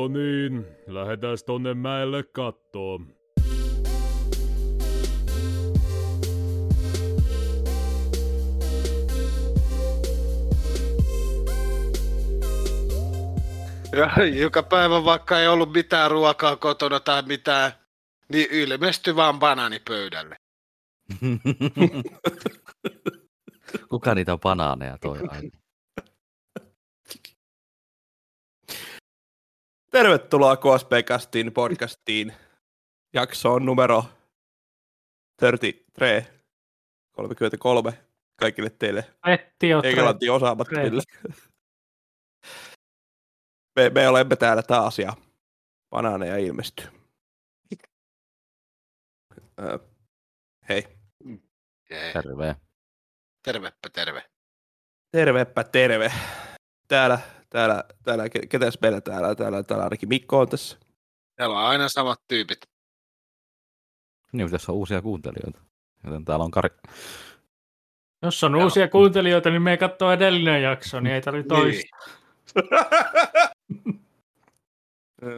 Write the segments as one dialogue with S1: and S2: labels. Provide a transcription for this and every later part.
S1: No niin, lähdetään tonne mäelle kattoo.
S2: Ja joka päivä vaikka ei ollut mitään ruokaa kotona tai mitään, niin ilmestyi vaan banaani pöydälle.
S3: Kuka niitä banaaneja toi aina?
S4: Tervetuloa KSP-castiin podcastiin. Jakso on numero 33, 33 kaikille teille englanti osaamattomille. Me, me olemme täällä taas ja banaaneja ilmestyy. Ö, hei.
S3: Terve.
S2: Tervepä terve.
S4: tervepä terve. Täällä, täällä, täällä, ke- ketäs meillä täällä? Täällä, täällä ainakin Mikko on tässä.
S2: Täällä on aina samat tyypit.
S3: Niin, tässä on uusia kuuntelijoita. Joten täällä on Kari.
S5: Jos on
S2: Joo.
S5: uusia kuuntelijoita, niin me katsoo edellinen jakso, niin ei tarvitse toista.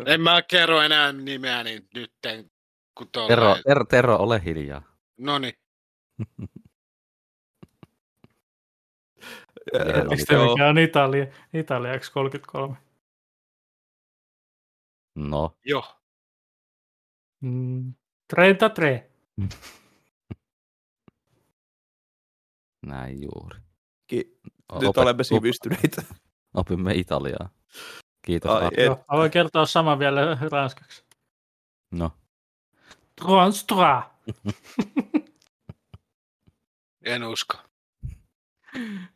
S2: En mä kerro enää nimeäni nytten, kun tuolla...
S3: Tero, Tero, Tero, ole hiljaa.
S2: No niin,
S5: Eikö te
S4: Joo.
S5: mikä on Italia, Italiaksi 33?
S3: No,
S2: jo.
S5: Mm, 33.
S3: näin juuri.
S4: Ki- Nyt
S3: opet-
S4: olemme sivistyneitä.
S3: Opimme Italiaa. Kiitos.
S4: Ai, et-
S5: Joo, mä voin kertoa saman vielä ranskaksi.
S3: No,
S5: Trois, trois.
S2: En usko.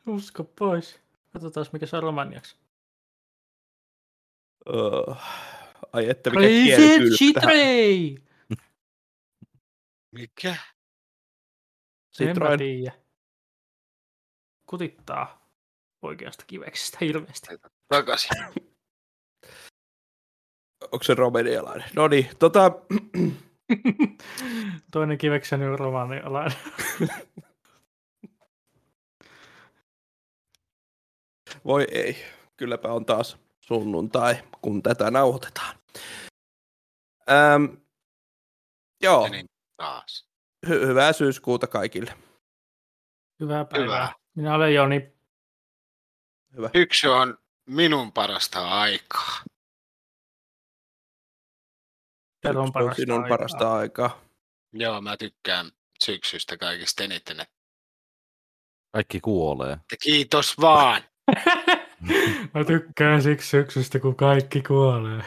S5: Usko pois. Katsotaan, mikä se on romaniaksi.
S4: Öö, ai että mikä.
S5: Citrei!
S2: Mikä?
S4: Citroen.
S5: Kutittaa oikeasta kiveksestä hirveästi.
S2: Takaisin.
S4: Onko se romanialainen? No niin, tota,
S5: Toinen kivekseni on romanialainen.
S4: voi ei. Kylläpä on taas sunnuntai, kun tätä nauhoitetaan. Ähm, joo,
S2: niin taas.
S4: hy- hyvää syyskuuta kaikille.
S5: Hyvää päivää.
S2: Hyvä.
S5: Minä olen Joni.
S4: Hyvä.
S2: Yksi on minun parasta aikaa.
S5: Teillä on parasta
S4: sinun
S5: aikaa.
S4: parasta aikaa.
S2: Joo, mä tykkään syksystä kaikista eniten. että
S3: kaikki kuolee.
S2: Kiitos vaan.
S5: Mä tykkään siksi syksystä, kun kaikki kuolee.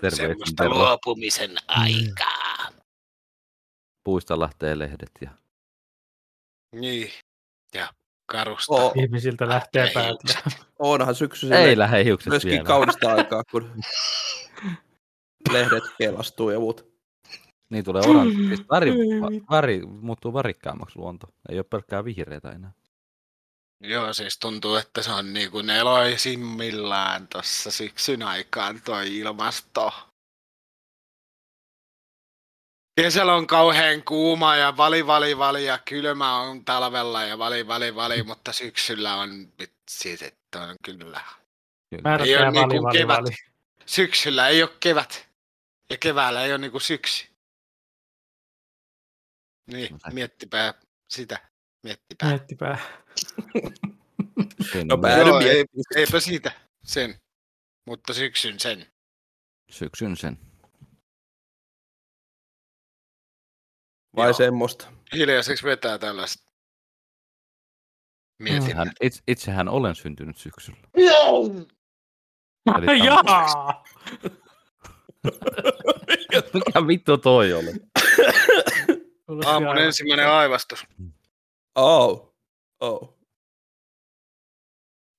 S3: Tervehdin
S2: Semmoista luopumisen aikaa.
S3: Puista lähtee lehdet ja
S2: Niin. Ja karusta.
S4: Oo,
S5: Ihmisiltä lähtee päät.
S2: hiukset.
S4: onhan syksy
S3: ei lähde hiukset
S4: myöskin
S3: vielä.
S4: kaunista aikaa, kun lehdet kelastuu ja muut.
S3: Niin tulee oranssi. Siis väri, väri muuttuu värikkäänmäksi luonto. Ei ole pelkkää vihreitä enää.
S2: Joo, siis tuntuu, että se on niinku neloisimmillaan tuossa syksyn aikaan toi ilmasto. Kesällä on kauhean kuuma ja vali vali vali ja kylmä on talvella ja vali vali vali, mutta syksyllä on siis, että on kyllä.
S3: Kyllä.
S2: Ei
S5: jää
S2: niinku
S5: vali, vali,
S2: kevät.
S5: vali.
S2: Syksyllä ei ole kevät ja keväällä ei ole niinku syksy. Niin,
S3: No se-
S2: miettipä sitä. Miettipä.
S5: Miettipää.
S3: Siinä
S4: No päädy
S2: Joo, ei, eipä siitä sen, mutta syksyn sen.
S3: Syksyn sen.
S4: Vai
S2: Joo.
S4: semmoista.
S2: Hiljaiseksi vetää tällaista. Mietin.
S3: Itsehän, itse, itsehän olen syntynyt syksyllä. Eli
S5: Jaa!
S3: Mikä vittu toi oli?
S2: Aamun ensimmäinen aivastus.
S4: Oh. Oh.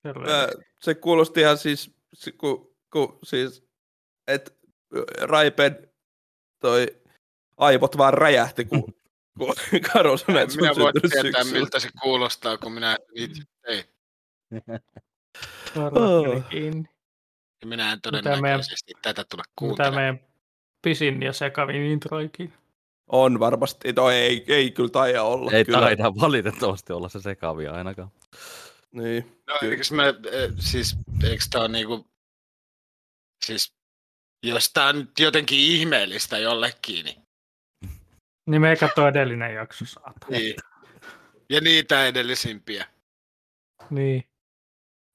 S4: Mä, se kuulosti ihan siis, si- ku, ku, siis että Raipen toi aivot vaan räjähti, kun, kun Karo sanoi, että
S2: Minä voin tietää,
S4: syksyllä.
S2: miltä se kuulostaa, kun minä itse tein.
S5: Kiinni.
S2: Ja minä en
S5: Mitä meidän-
S2: todennäköisesti tätä tule
S5: Mitä
S2: kuuntelemaan.
S5: meidän pisin ja sekavin introikin.
S4: On varmasti, no ei, ei kyllä taida olla.
S3: Ei
S4: kyllä.
S3: taida valitettavasti olla se sekavia ainakaan.
S4: Niin.
S2: No,
S4: kyllä.
S2: eikös mä, eh, siis, eikö tää on niinku Siis jos tää on nyt jotenkin ihmeellistä jollekin, niin,
S5: Niin me ei katso edellinen jakso, saatana.
S2: niin. Ja niitä edellisimpiä.
S5: Niin.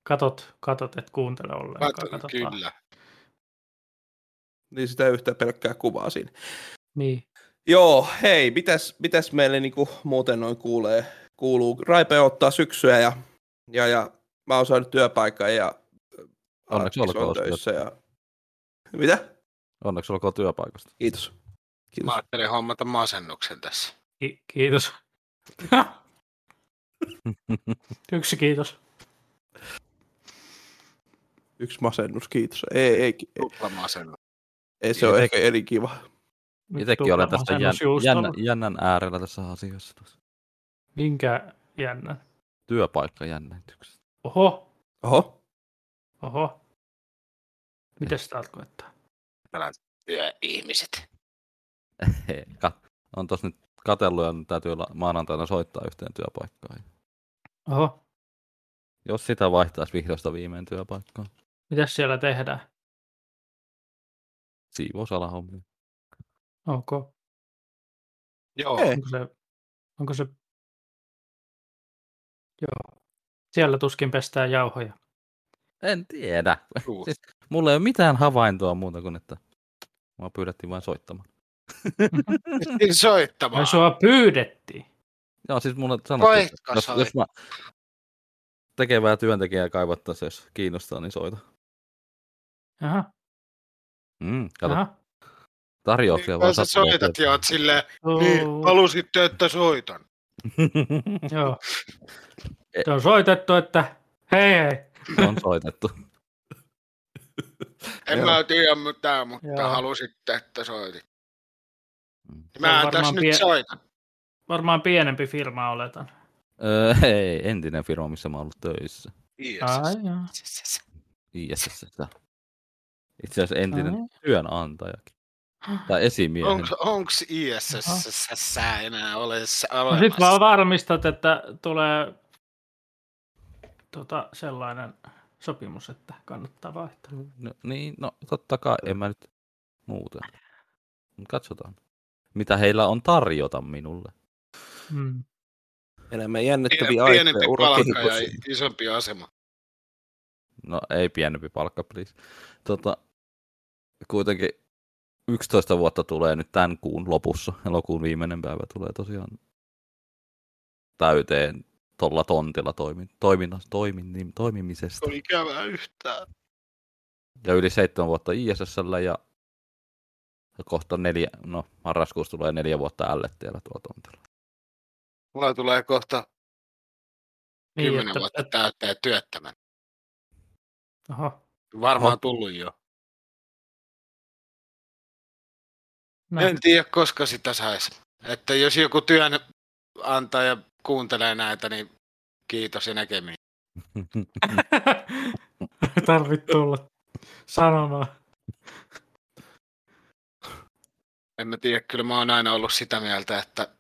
S5: Katot, katot, et kuuntele ollenkaan.
S2: Kat-
S5: Katot
S2: kyllä.
S5: vaan.
S4: Niin sitä yhtä pelkkää kuvaa siinä.
S5: Niin.
S4: Joo, hei, mitäs, mitäs meille niinku muuten noin kuulee, kuuluu? Raipe ottaa syksyä ja, ja, ja mä oon saanut työpaikan ja
S3: Onneksi
S4: Arkkis on
S3: olkoon
S4: töissä ja... Mitä?
S3: Onneksi olkoon työpaikasta.
S4: Kiitos. Kiitos.
S2: Mä ajattelin hommata masennuksen tässä.
S5: Ki- kiitos. Yksi kiitos.
S4: Yksi masennus, kiitos. Ei, ei, ei,
S2: Tupla masennus.
S4: ei se ole ehkä eri kiva.
S3: Itsekin olen tässä jän,
S5: Masennusjuustolla.
S3: jännä, jännän äärellä tässä asiassa.
S5: Minkä jännä?
S3: Työpaikka jännityksestä.
S5: Oho,
S4: Oho.
S5: oho. Mitä se tarkoittaa?
S2: Työihmiset.
S3: Hei, kat- on tos nyt katellut ja nyt täytyy olla maanantaina soittaa yhteen työpaikkaan.
S5: Oho,
S3: Jos sitä vaihtaisi vihdoista viimein työpaikkaan.
S5: mitäs siellä tehdään?
S3: Siivousala hommia.
S5: Ok.
S2: Joo.
S4: Ei.
S5: Onko se, onko se... Joo. Siellä tuskin pestään jauhoja.
S3: En tiedä. Siis, mulla ei ole mitään havaintoa muuta kuin, että mua pyydettiin vain soittamaan.
S2: Niin soittamaan.
S5: Vai sua pyydettiin?
S3: Joo, siis mulle sanottiin, että jos, jos mä tekevää työntekijää kaivattaisiin, jos kiinnostaa, niin soita.
S5: Aha,
S3: Mm, kato,
S5: aha.
S3: Tarjouksia
S2: Niin,
S3: vaan
S2: sä
S3: sattuu
S2: soitat ja oot silleen, niin, halusitte, että soitan.
S5: Joo. Se on soitettu, että hei hei.
S3: on soitettu.
S2: En
S4: Joo.
S2: mä tiedä mitään, mutta
S5: Joo.
S2: halusitte, että soitit. Mä tässä
S5: varmaan
S2: nyt
S5: pie-
S2: soitan.
S5: Varmaan pienempi firma oletan.
S3: Öö, ei, entinen firma, missä mä oon ollut töissä.
S5: Joo.
S3: ISS. Itse asiassa entinen
S5: Ai.
S3: työnantajakin. Tai esimiehen.
S2: Onks, onks ISS enää ole
S5: No
S2: olemassa?
S5: sit vaan varmistat, että tulee tota, sellainen sopimus, että kannattaa vaihtaa.
S3: No, niin, no totta kai, en mä nyt muuten. Mut Katsotaan. Mitä heillä on tarjota minulle.
S5: Hmm.
S4: Enemmän jännittäviä
S2: Pienempi
S4: aikoja
S2: palkka ja isompi asema.
S3: No ei pienempi palkka, please. Tota, kuitenkin 11 vuotta tulee nyt tämän kuun lopussa. Elokuun viimeinen päivä tulee tosiaan täyteen tuolla tontilla toimin, toimin, niin, toimimisesta.
S2: Oli ikävää yhtään.
S3: Ja yli seitsemän vuotta ISSllä ja ja kohta neljä, no marraskuussa tulee neljä vuotta LTllä tuolla tontilla.
S2: Mulla tulee kohta
S5: Niin,
S2: kymmenen
S5: että,
S2: vuotta täyttää työttömän.
S5: oho,
S2: Varmaan
S3: Oho.
S2: tullut jo.
S5: Näin.
S2: En tiedä, koska sitä saisi. Että jos joku työnantaja kuuntelee näitä, niin kiitos ja näkemiin.
S5: Tarvit tulla sanomaan.
S2: En mä tiedä, kyllä mä oon aina ollut sitä mieltä, että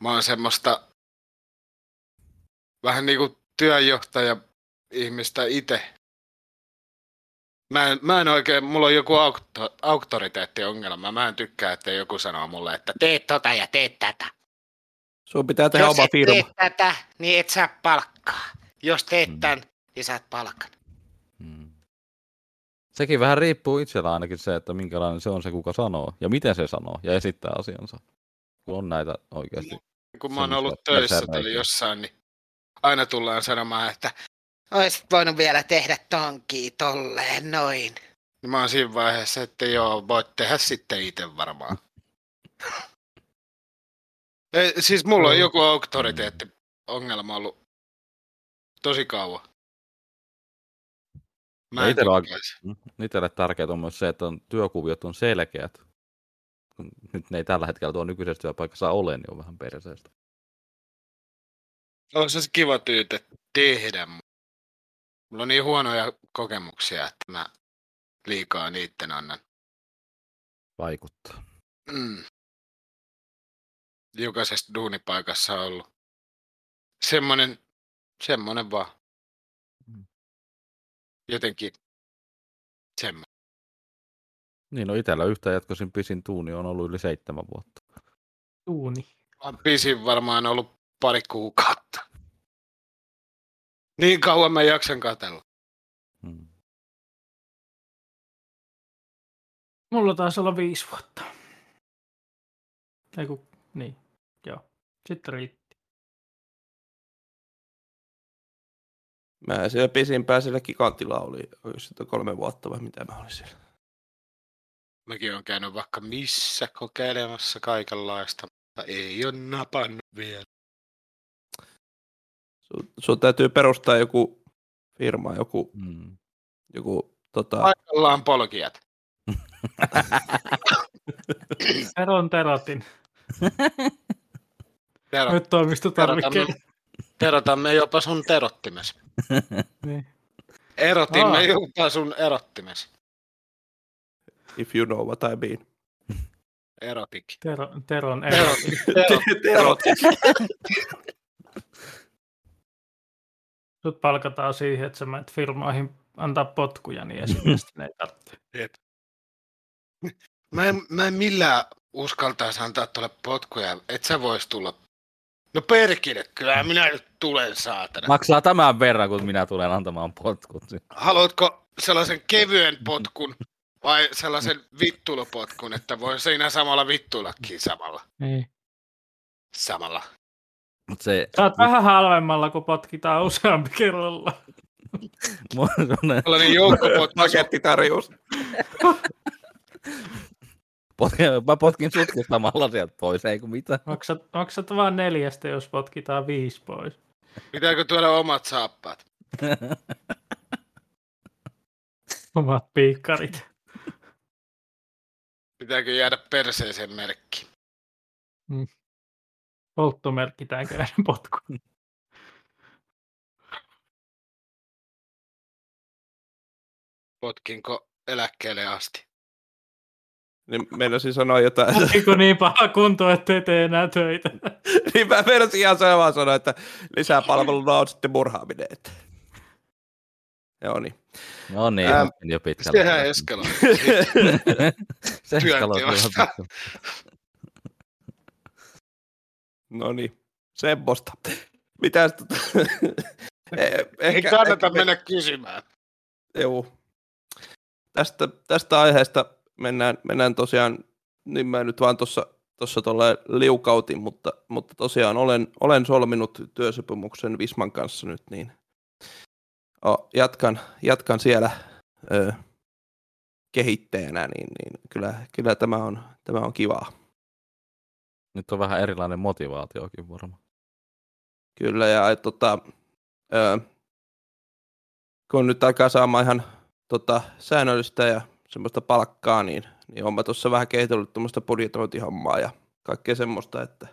S2: mä oon semmoista vähän niin kuin työjohtaja ihmistä itse. Mä en, mä en oikein, mulla on joku aukto, auktoriteettiongelma. Mä en tykkää, että joku sanoo mulle, että teet tota ja teet tätä.
S4: Sun pitää tehdä
S2: Jos
S4: oma firma.
S2: teet tätä, niin et saa palkkaa. Jos teet
S3: Mm.
S2: tän, niin saat palkan.
S3: Mm. Sekin vähän riippuu itsellä ainakin se, että minkälainen se on se, kuka sanoo, ja miten se sanoo, ja esittää asiansa. Kun on näitä oikeasti.
S2: Kun mä oon ollut töissä tai jossain, niin aina tullaan sanomaan, että olisit voinut vielä tehdä tonkin tolleen noin. Niin mä oon siinä vaiheessa, että joo, voit tehdä sitten itse varmaan. Ei, siis mulla on
S5: Joo.
S2: joku auktoriteettiongelma ollut tosi kauan. Mä
S3: Ja
S2: en
S3: itellä on-. Itselle tärkeää on myös se, että on, työkuviot on selkeät. Kun nyt ne ei tällä hetkellä tuo nykyisessä työpaikassa ole, niin on vähän perseestä.
S2: Olisi se kiva tyytä tehdä. Mulla on niin huonoja kokemuksia, että mä liikaa niitten annan.
S3: Vaikuttaa.
S2: Mm. Jokaisessa duunipaikassa on ollut semmonen, semmonen vaan.
S3: Mm.
S2: Jotenkin Semmo.
S3: Niin, no itellä yhtä jatkoisin pisin tuuni on ollut yli seitsemän vuotta.
S5: Tuuni.
S2: Pisin varmaan ollut pari kuukautta. Niin kauan mä jaksan katella.
S3: Hmm.
S5: Mulla taisi olla viisi vuotta. Ei kun, niin, joo. Sitten riitti.
S4: Mä siellä pisimpään siellä gigantilla oli, oliko sitä kolme vuotta vai mitä mä olin siellä.
S2: Mäkin on käynyt vaikka missä kokeilemassa kaikenlaista, mutta ei ole napannut vielä.
S4: Sun, täytyy perustaa joku firma, joku,
S3: Hmm.
S4: joku tota,
S2: Paikallaan polkijat.
S5: Teron terotin.
S2: Tero,
S5: Nyt toimistotarvikkeet.
S2: terotamme jopa sun terottimes.
S5: Niin.
S2: Erotimme
S5: Aa.
S2: jopa sun erottimes.
S4: if you know what I mean.
S2: Erotik.
S5: Tero, teron ero.
S2: Erotik. Erotik.
S5: Sut palkataan siihen, että sä menet firmoihin antaa potkuja, niin esimerkiksi ne ei tarvitse.
S2: Mä en, mä en millään uskaltaisi antaa tuolle potkuja, et sä vois tulla. No perkele, kyllä minä nyt tulen saatana.
S3: Maksaa tämän verran, kun minä tulen antamaan potkut.
S2: Haluatko sellaisen kevyen potkun vai sellaisen vittuilupotkun, että voi siinä samalla vittuillakin samalla?
S5: Niin.
S2: Samalla.
S3: Mut se,
S5: Saat vähän halvemmalla, kun potkitaan useampi kerralla.
S3: mulla on semmonen-
S2: Tällainen joukkopotku.
S4: Pakettitarjous.
S3: pot- mä potkin sutkin samalla sieltä pois, ei kun mitä.
S5: Maksat, maksat vaan neljästä, jos potkitaan viisi pois.
S2: Pitääkö tuoda omat saappaat?
S5: Omat piikkarit.
S2: Pitääkö jäädä perseeseen merkki?
S5: Polttomerkki tämän käden potku.
S2: Potkinko eläkkeelle asti?
S4: Niin meinasin sanoa jotain.
S5: Oliko niin paha kunto, ettei tee enää töitä?
S4: niin mä meinasin ihan samaa sanoa, että lisäpalveluna on sitten murhaaminen. Että. Joo niin.
S3: No niin,
S4: Ähm,
S3: jo pitkällä.
S2: Sehän eskaloi.
S3: Se eskaloi
S4: No niin, semmoista. Mitäs tota... Eh,
S2: Ei kannata mennä kysymään.
S4: Joo. Tästä, tästä aiheesta mennään, mennään tosiaan, niin mä nyt vaan tuossa tuossa tuolla liukautin, mutta, mutta tosiaan olen, olen solminut työsopimuksen Visman kanssa nyt, niin o, jatkan, jatkan siellä ö, kehittäjänä, niin, niin kyllä, kyllä tämä, on, tämä on kivaa.
S3: Nyt on vähän erilainen motivaatiokin varmaan.
S4: Kyllä, ja et, tota, ö, kun nyt alkaa saamaan ihan tota, säännöllistä ja semmoista palkkaa, niin, niin olen tuossa vähän kehitellyt tuommoista budjetointihommaa ja kaikkea semmoista, että,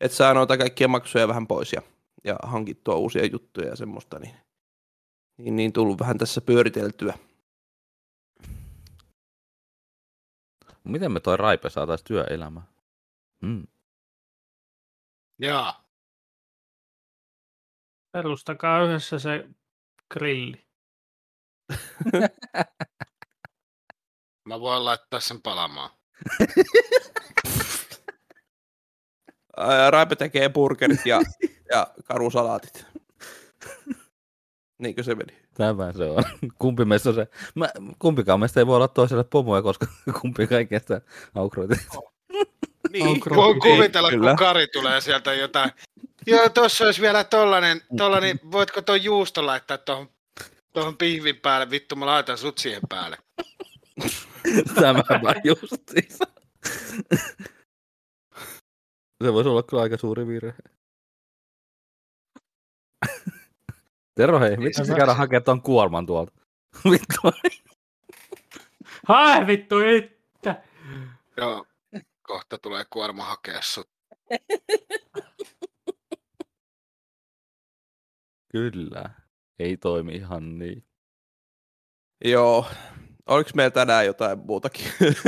S4: että saa noita kaikkia maksuja vähän pois ja, ja hankittua uusia juttuja ja semmoista, niin, niin, niin tullut vähän tässä pyöriteltyä.
S3: Miten me toi Raipe saataisiin työelämään? Hmm.
S2: Jaa.
S5: Perustakaa yhdessä se grilli.
S2: Mä voin laittaa sen palamaan.
S4: Raipe tekee burgerit ja, ja karusalaatit. Niinkö se meni?
S3: Tämä se on. Kumpi meistä on se? Mä, kumpikaan meistä ei voi olla toiselle pomoja, koska kumpi kaikesta aukroiti.
S4: Niin,
S2: Voin kuvitella,
S4: kyllä.
S2: kun Kari tulee sieltä jotain. Joo, tossa olisi vielä tollanen, tollanen voitko tuon juusto laittaa tuohon tohon pihvin päälle? Vittu, mä laitan sut siihen päälle.
S3: Tämä vaan justiinsa. Se voisi olla kyllä aika suuri virhe. Tero, hei, vitsi sä käydä hakemaan tuon kuorman tuolta. Vittu.
S5: Hae vittu itse!
S2: Joo, kohta tulee kuorma hakea sut.
S3: Kyllä. Ei toimi ihan niin.
S4: Joo. Oliko meillä tänään jotain muutakin?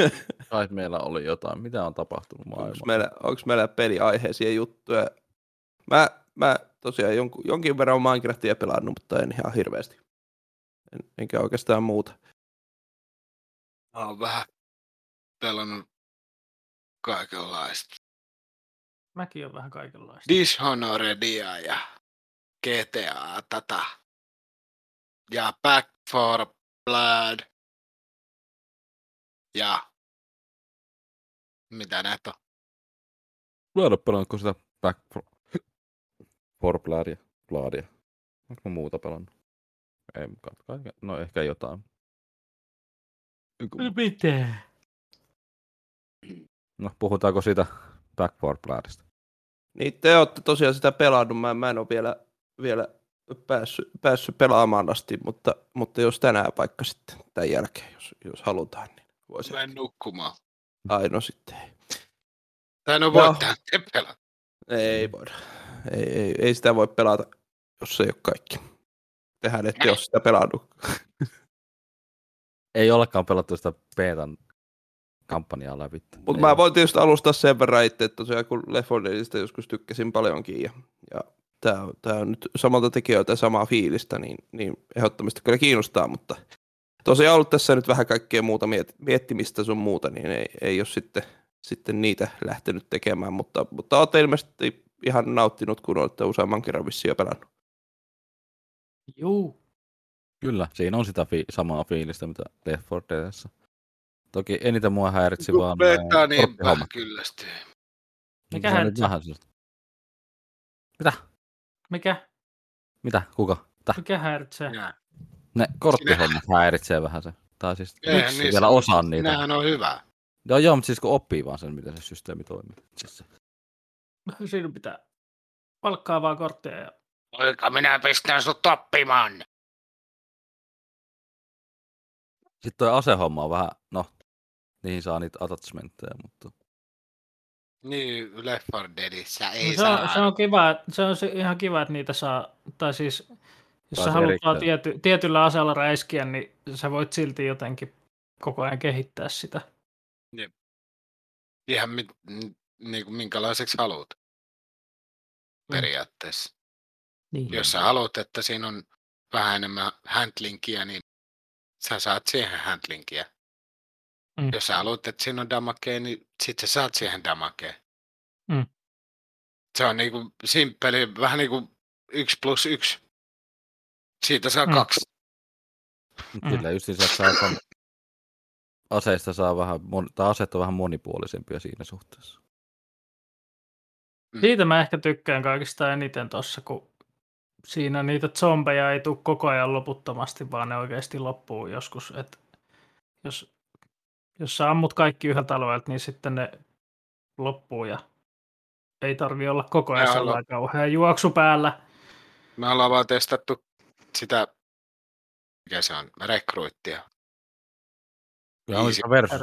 S3: Kai meillä oli jotain. Mitä on tapahtunut
S4: Onko
S3: maailmassa?
S4: meillä, onko meillä peliaiheisia juttuja? Mä, mä tosiaan jonkin, jonkin verran Minecraftia pelannut, mutta en ihan hirveästi. En, enkä oikeastaan muuta.
S2: Mä oon vähän pelannut kaikenlaista.
S5: Mäkin on vähän kaikenlaista.
S2: Dishonoredia ja GTA tätä. Ja Back for Blood. Ja mitä näitä on?
S3: Mä en ole pelannut sitä Back for, for Bloodia. Bloodia. Onko mä muuta pelannut? Ei, kai, no ehkä jotain. Joku-
S5: Mitä?
S3: No, puhutaanko siitä Back for Bloodista?
S4: Niin te olette tosiaan sitä pelannut, mä, mä en ole vielä, vielä päässyt, päässyt pelaamaan asti, mutta, mutta jos tänään vaikka sitten tämän jälkeen, jos, jos halutaan, niin voisi.
S2: Mä en nukkumaan.
S4: Ai no sitten ei.
S2: Tai no voittaa te pelata.
S4: Ei voida. Ei, ei, ei sitä voi pelata, jos se ei ole kaikki. Tehän ette ole sitä pelannut.
S3: Ei olekaan pelattu sitä Betan kampanjaa läpi.
S4: Mutta mä voin tietysti alustaa sen verran itse, että tosiaan kun Left 4 Deadistä joskus tykkäsin paljonkin ja, ja tämä on, tää on nyt samalta tekijöiltä ja samaa fiilistä, niin, niin ehdottomasti kyllä kiinnostaa, mutta tosiaan ollut tässä nyt vähän kaikkea muuta miet, miettimistä sun muuta, niin ei, ei ole sitten, sitten niitä lähtenyt tekemään, mutta, mutta olette ilmeisesti ihan nauttinut, kun olette useamman kerran vissiin jo pelannut.
S5: Juu.
S3: Kyllä, siinä on sitä fi- samaa fiilistä, mitä Left 4 Deadissä. Toki eniten mua häiritsi vaan...
S2: Niin
S3: korttihommat.
S2: kyllästyy.
S5: Mikä häiritsee?
S3: vähän sellaista- Mitä?
S5: Mikä?
S3: Mitä? Kuka? Täh?
S5: Mikä häiritsee?
S2: Nää.
S3: Ne korttihommat häiritsee vähän se. Tai siis
S2: Eihän
S3: miksi
S2: niissä-
S3: vielä osaan niitä.
S2: Nämähän on hyvä.
S3: Joo, joo, mutta siis kun oppii vaan sen, miten se systeemi toimii. Siis se.
S5: Siinä pitää palkkaa vaan kortteja ja
S2: Poika, minä pistän sut oppimaan.
S3: Sitten toi asehomma on vähän, no, niihin saa niitä attachmentteja, mutta
S2: Niin, Left 4 Deadissä ei
S5: No se,
S2: saa.
S5: on, se on kiva, se on ihan kiva, että niitä saa, tai siis jos sä haluat tiety, tietyllä aseella räiskiä, niin sä voit silti jotenkin koko ajan kehittää sitä.
S2: Ihan mit, niin kuin minkälaiseksi haluat. Periaatteessa.
S5: Niin.
S2: Jos sä haluat, että siinä on vähän enemmän handlingia, niin sä saat siihen handlingia.
S5: Mm.
S2: Jos sä haluat, että siinä on damakea, niin sit sä saat siihen damakea.
S5: Mm.
S2: Se on niinku simppeli, vähän niin kuin yksi plus yksi. Siitä saa
S5: Mm.
S2: kaksi.
S3: Mut
S5: Mm.
S3: just se, että saa aseista saa vähän, tai aseet on vähän monipuolisempia siinä suhteessa.
S5: Siitä mä ehkä tykkään kaikista eniten tossa, kun siinä niitä zombeja ei tule koko ajan loputtomasti, vaan ne oikeasti loppuu joskus. Et jos, jos sä ammut kaikki yhdeltä alueelta, niin sitten ne loppuu ja ei tarvi olla koko ajan sellainen kauhean juoksu päällä.
S2: Me ollaan vaan testattu sitä, mikä se on, rekruittia.
S3: Kyllä on versus.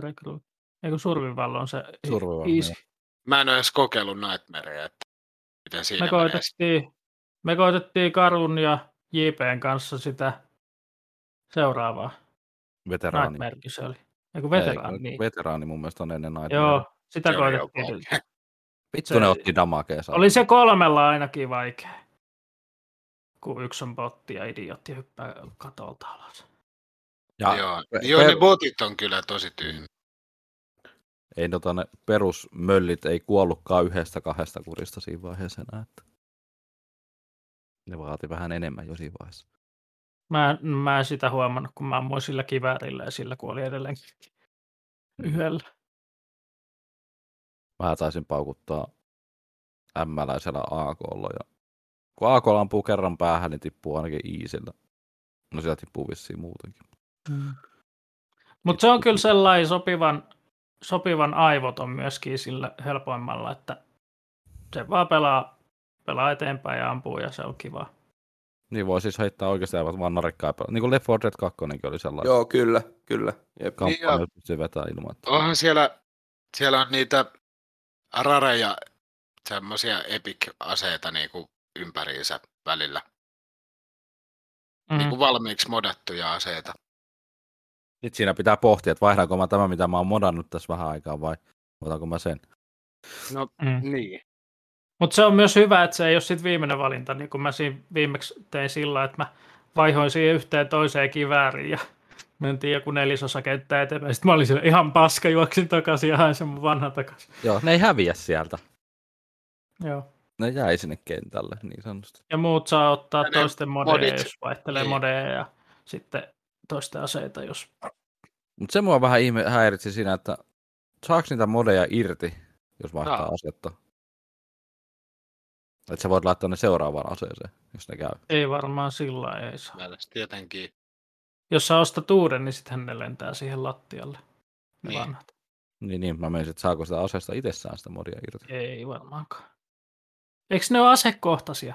S5: Recruit. Eikö Survival on se
S3: Survival,
S5: easy.
S3: niin.
S2: Mä en ole edes kokeillut Nightmarea, että miten siinä
S5: Me
S2: menee.
S5: koitettiin, me koitettiin Karun ja JPn kanssa sitä seuraavaa.
S3: Veteraani.
S5: Nightmarekin se oli. Eiku veteraani,
S3: Ei,
S5: niin.
S3: Veteraani mun mielestä on ennen näitä.
S5: Joo, sitä koitettiin.
S3: Vittu ne otti damakea.
S5: Oli se kolmella ainakin vaikea. Kun yksi on botti ja idiootti hyppää katolta alas.
S3: Ja
S2: Joo,
S3: pe-
S2: Joo
S3: per-
S2: ne botit on kyllä tosi tyhmä.
S3: ei tota ne perusmöllit ei kuollutkaan yhdestä kahdesta kurista siinä vaiheessa enää. Että ne vaati vähän enemmän jo siinä vaiheessa.
S5: Mä, mä en sitä huomannut, kun mä ammuin sillä kiväärillä ja sillä kuoli edelleen yhdellä.
S3: Mä taisin paukuttaa ämmäläisellä AKlla ja kun AK ampuu kerran päähän, niin tippuu ainakin iisillä. No sitä tippuu vissiin muutenkin.
S5: Mutta se on kyllä sellainen sopivan, sopivan aivoton myöskin sillä helpoimmalla, että se vaan pelaa, pelaa eteenpäin ja ampuu ja se on kiva.
S3: Niin voi siis heittää oikeastaan vaan narikkaa pelaa. Niin kuin Left 4 Dead 2 oli sellainen
S4: Joo, kyllä, kyllä. Jep.
S3: kampanja,
S2: Niin,
S3: se vetää ilman. Että...
S2: Onhan siellä, siellä on niitä rareja, semmoisia epic-aseita niinku ympäriinsä välillä.
S5: Mm.
S2: Niinku valmiiksi modattuja aseita.
S3: Sitten siinä pitää pohtia, että vaihdanko mä tämä, mitä mä oon modannut tässä vähän aikaa vai otanko mä sen.
S2: No
S5: Mm.
S2: niin.
S5: Mutta se on myös hyvä, että se ei ole sit viimeinen valinta, niin kuin mä siinä viimeksi tein sillä, että mä vaihoin siihen yhteen toiseen kivääriin ja mentiin joku nelisosa kenttää eteenpäin. Sitten mä olin siellä ihan paska, juoksin takaisin ja hain sen mun vanhan takaisin.
S3: Joo, ne ei häviä sieltä.
S5: Joo.
S3: Ne jäi sinne kentälle, niin sanotusti.
S5: Ja muut saa ottaa
S2: Ja
S5: toisten modeja,
S2: modit.
S5: jos vaihtelee
S2: Niin.
S5: modeja ja sitten toisten aseita, jos...
S3: Mutta se mua vähän ihme, häiritsi siinä, että saako niitä modeja irti, jos vaihtaa
S2: Saa.
S3: asetta? Että sä voit laittaa ne seuraavaan aseeseen, jos ne käy.
S5: Ei varmaan sillä ei saa.
S2: Mielestäni tietenkin.
S5: Jos sä ostat uuden, niin sitten ne lentää siihen lattialle. Ne
S2: Niin.
S5: vanhat.
S3: Niin, niin mä menisin, että saako sitä aseesta itsessään sitä modia irti.
S5: Ei varmaankaan. Eikö ne ole asekohtaisia?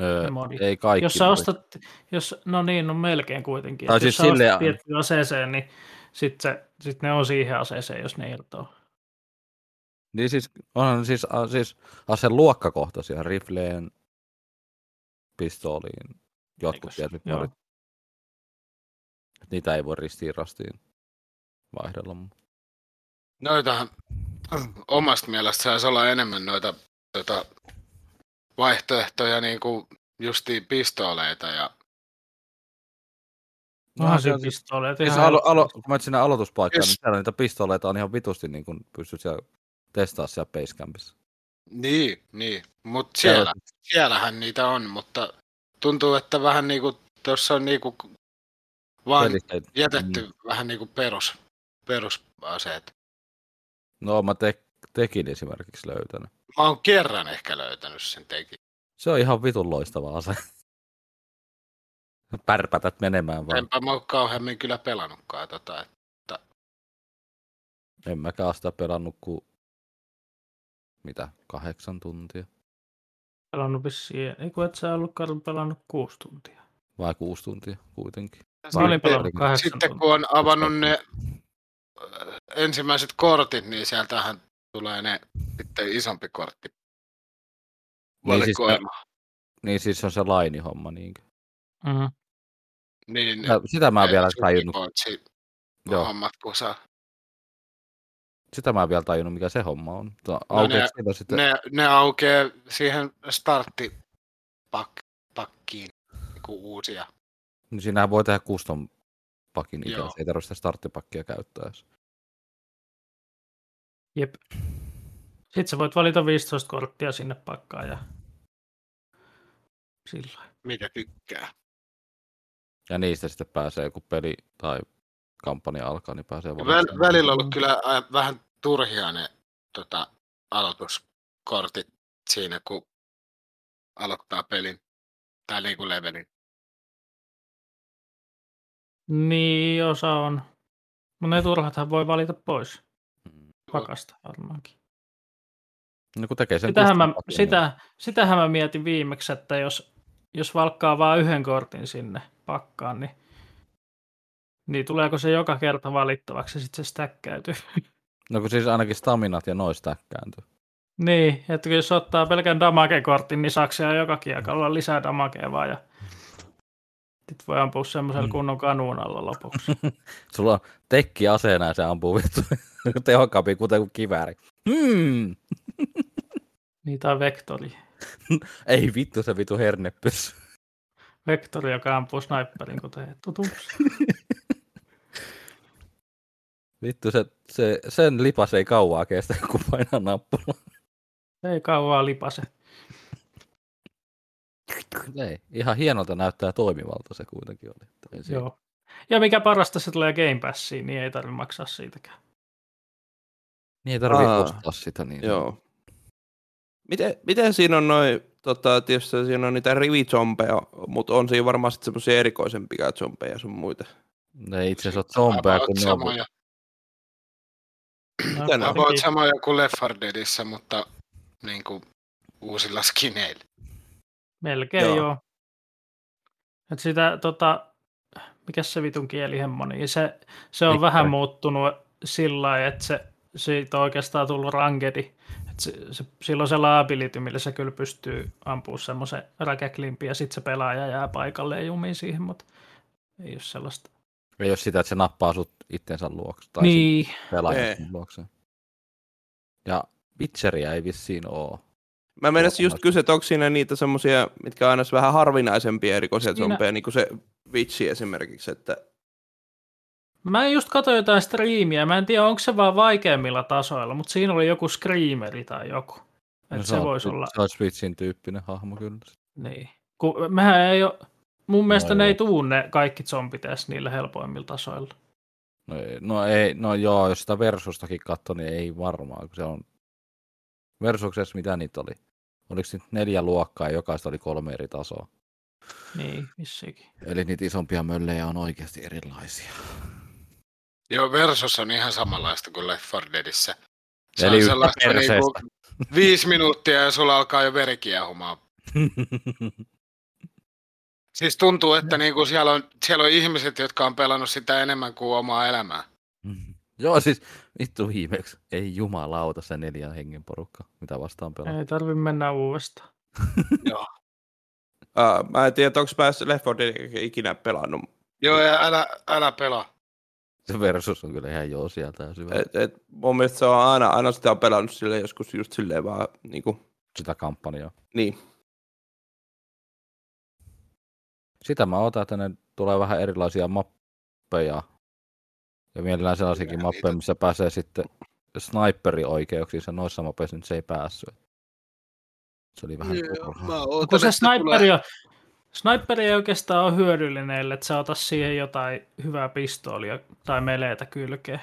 S3: Öö, ei kaikki.
S5: jos sä
S3: modit.
S5: ostat, jos, no niin, no melkein kuitenkin.
S3: Tai siis
S5: jos sä ostat tiettyyn aseeseen, niin sitten sit ne on siihen aseeseen, jos ne irtoaa.
S3: Niin siis, onhan siis, a, siis aseen luokkakohtaisia, rifleen, pistooliin, jotkut
S5: Eikös?
S3: tietyt. Et Niitä ei voi ristiin rastiin vaihdella. mu-
S2: Noita omasta mielestä saisi olla enemmän noita tota, vaihtoehtoja niin kuin justiin pistooleita ja
S5: Onhan siinä
S3: siellä siis-
S5: pistooleja.
S3: Siis alo, alo, kun menet sinne aloituspaikkaan,
S2: Jos-
S3: niin siellä niitä pistoleita on ihan vitusti, niin kun pystyt siellä testaa siellä Basecampissa.
S2: niin, niin. Mutta
S3: Siellä-
S2: siellä, siellähän niitä on, mutta tuntuu, että vähän niin kuin tuossa on niin kuin vaan
S3: Pelissä ei-
S2: jätetty
S3: Mm.
S2: vähän niin kuin perus, perusaseet.
S3: No mä te, tekin esimerkiksi löytänyt.
S2: Mä oon kerran ehkä löytänyt sen tekin.
S3: Se on ihan vitun loistava ase. Pärpätät menemään vaan.
S2: Enpä mä oon kauheammin kyllä pelannutkaan tota. että
S3: En mäkään sitä pelannut kuin mitä, kahdeksan tuntia
S5: Pelannut vissiin, ei kun et sä ollutkaan pelannut kuusi tuntia.
S3: vai kuusi tuntia kuitenkin.
S5: Mä olin pelannut
S3: Sitten-
S5: kahdeksan
S2: Sitten
S5: tuntia.
S2: kun on avannut ne äh, ensimmäiset kortit, niin sieltähän tulee ne sitten isompi kortti.
S3: Niin siis. Niin siis se on se lainihomma. Niin.
S5: Mm-hmm.
S2: Niin,
S3: sitä mä en vielä tajunnut.
S2: tajunnut.
S3: Joo,
S2: Hommat, kun saa.
S3: Sitä mä en vielä tajunnut, mikä se homma on.
S2: No ne-
S3: sitten,
S2: Ne, ne aukeaa siihen starttipakkiin niin uusia.
S3: niin siinähän voi tehdä custom pakin itse, ei tarvitse starttipakkia käyttää. edes.
S5: Jep. Sitten sä voit valita 15 korttia sinne pakkaan ja sillä.
S2: Mitä tykkää.
S3: Ja niistä sitten pääsee, kun peli tai kampanja alkaa, niin pääsee
S2: Väl,
S3: valitsemaan.
S2: välillä on ollut kyllä a- vähän turhia ne tota, aloituskortit siinä, kun aloittaa pelin tai niin kuin levelin.
S5: Niin, osa on. Mutta ne turhathan voi valita pois
S3: Mm.
S5: pakasta varmaankin.
S3: No kun tekee sen
S5: Sitähän mä,
S3: niin-
S5: sitä, sitähän mä mietin viimeksi, että jos, jos valkkaa vaan yhden kortin sinne pakkaan, niin, niin tuleeko se joka kerta valittavaksi ja sitten se stäkkäytyy.
S3: No kun siis ainakin staminat ja noista äkkääntyy.
S5: niin, että jos ottaa pelkän damage-kortin, niin siellä joka kiekalla lisää damagea vaan ja sitten voi ampua semmoisella
S3: Mm.
S5: kunnon kanuunalla lopuksi.
S3: Sulla on tekki aseena ja se ampuu vittu tehokkaampi kuten kuin kivääri. Hmm.
S5: niin, tai vektori.
S3: Ei vittu se vittu hernepys.
S5: Vektori, joka ampuu sniperin, kuten tutuksi.
S3: Vittu se, se, sen lipas ei kauaa kestä, kun painaa nappulaa.
S5: Ei kauaa lipase.
S3: Ei, ihan hienolta näyttää toimivalta se kuitenkin oli.
S5: Joo. Ja mikä parasta, se tulee Game Passiin, niin ei tarvitse maksaa siitäkään.
S3: Niin ei tarvitse
S4: Aa,
S3: ostaa sitä. Niin
S4: Joo. Miten, miten siinä on noin, tota, tietysti siinä on niitä rivizombeja, mutta on siinä varmaan sitten semmoisia erikoisempia zombeja sun muita.
S3: Ne itse asiassa ole zombeja, kun ne on,
S2: samoja,
S5: No,
S4: on?
S5: kuitenkin-
S2: samoja kuin Left 4 Deadissä, mutta niin kuin uusilla skineillä.
S5: Melkein
S4: Joo.
S5: joo. Et sitä, tota, mikä se vitun kielihemmo, niin se, se on
S3: Mikä?
S5: vähän muuttunut sillä lailla, että se, siitä on oikeastaan tullut rangedi. Et se, se, silloin se ability, millä se kyllä pystyy ampumaan semmoisen räkäklimpi ja sitten se pelaaja jää paikalle ja jumiin siihen, mutta ei ole sellaista.
S3: Ei ole sitä, että se nappaa sut itsensä luokse tai
S5: niin,
S3: pelaajan luokse. Ja Witcheria ei vissiin oo.
S4: Mä menisin just kysyä, että onko siinä niitä semmoisia, mitkä on aina vähän harvinaisempia erikoisia
S5: Siinä-
S4: zombeja, niin kuin se Witchi esimerkiksi, että
S5: Mä just katsoin jotain striimiä, mä en tiedä onko se vaan vaikeimmilla tasoilla, mutta siinä oli joku screameri tai joku. Et
S3: No,
S5: se
S3: on-
S5: voisi olla,
S3: Se on Switchin tyyppinen hahmo kyllä.
S5: niin. Kun mehän ei ole, mun mielestä
S3: No
S5: ne
S3: joo.
S5: ei tuu ne kaikki zombit edes niillä helpoimmilla tasoilla.
S3: No, ei, no, ei, no joo, jos sitä Versustakin katsoo, niin ei varmaan, kun se on Versuksessa mitä niitä oli? Oliko nyt neljä luokkaa ja jokaista oli kolme eri tasoa?
S5: Niin, vissiinkin.
S3: Eli niitä isompia möllejä on oikeasti erilaisia.
S2: Joo, Versus on ihan samanlaista kuin Left 4 Deadissä. Se
S3: Eli
S2: on
S3: yhtä
S2: sellaista niinku viisi minuuttia ja sulla alkaa jo veri kiehumaan. Siis tuntuu, että niinku siellä, on, siellä on ihmiset, jotka on pelannut sitä enemmän kuin omaa elämää.
S3: joo, siis vittu viimeksi. Ei jumalauta se neljän hengen porukka, mitä vastaan pelaa.
S5: Ei tarvi mennä uudestaan.
S4: Uh, mä en tiedä, onko mä Left 4 Dead ikinä pelannut.
S2: Joo, ja älä, älä pelaa.
S3: Se versus on kyllä ihan joo sieltä ja syvä.
S4: Et, et, mun mielestä se on aina, aina sitä on pelannut sille joskus just silleen vaan niin kuin,
S3: Sitä kampanjaa.
S4: niin.
S3: Sitä mä otan, että ne tulee vähän erilaisia mappeja. Ja mielellään sellaisiakin mappeja, missä pääsee sitten sniperi-oikeuksiin. Se noissa mapeissa nyt se ei päässyt. Se oli vähän turhaa.
S5: No, kun se sniperi, on, sniperi ei oikeastaan ole hyödyllinen, ellei sä ota siihen jotain hyvää pistoolia tai meleitä kylkeen.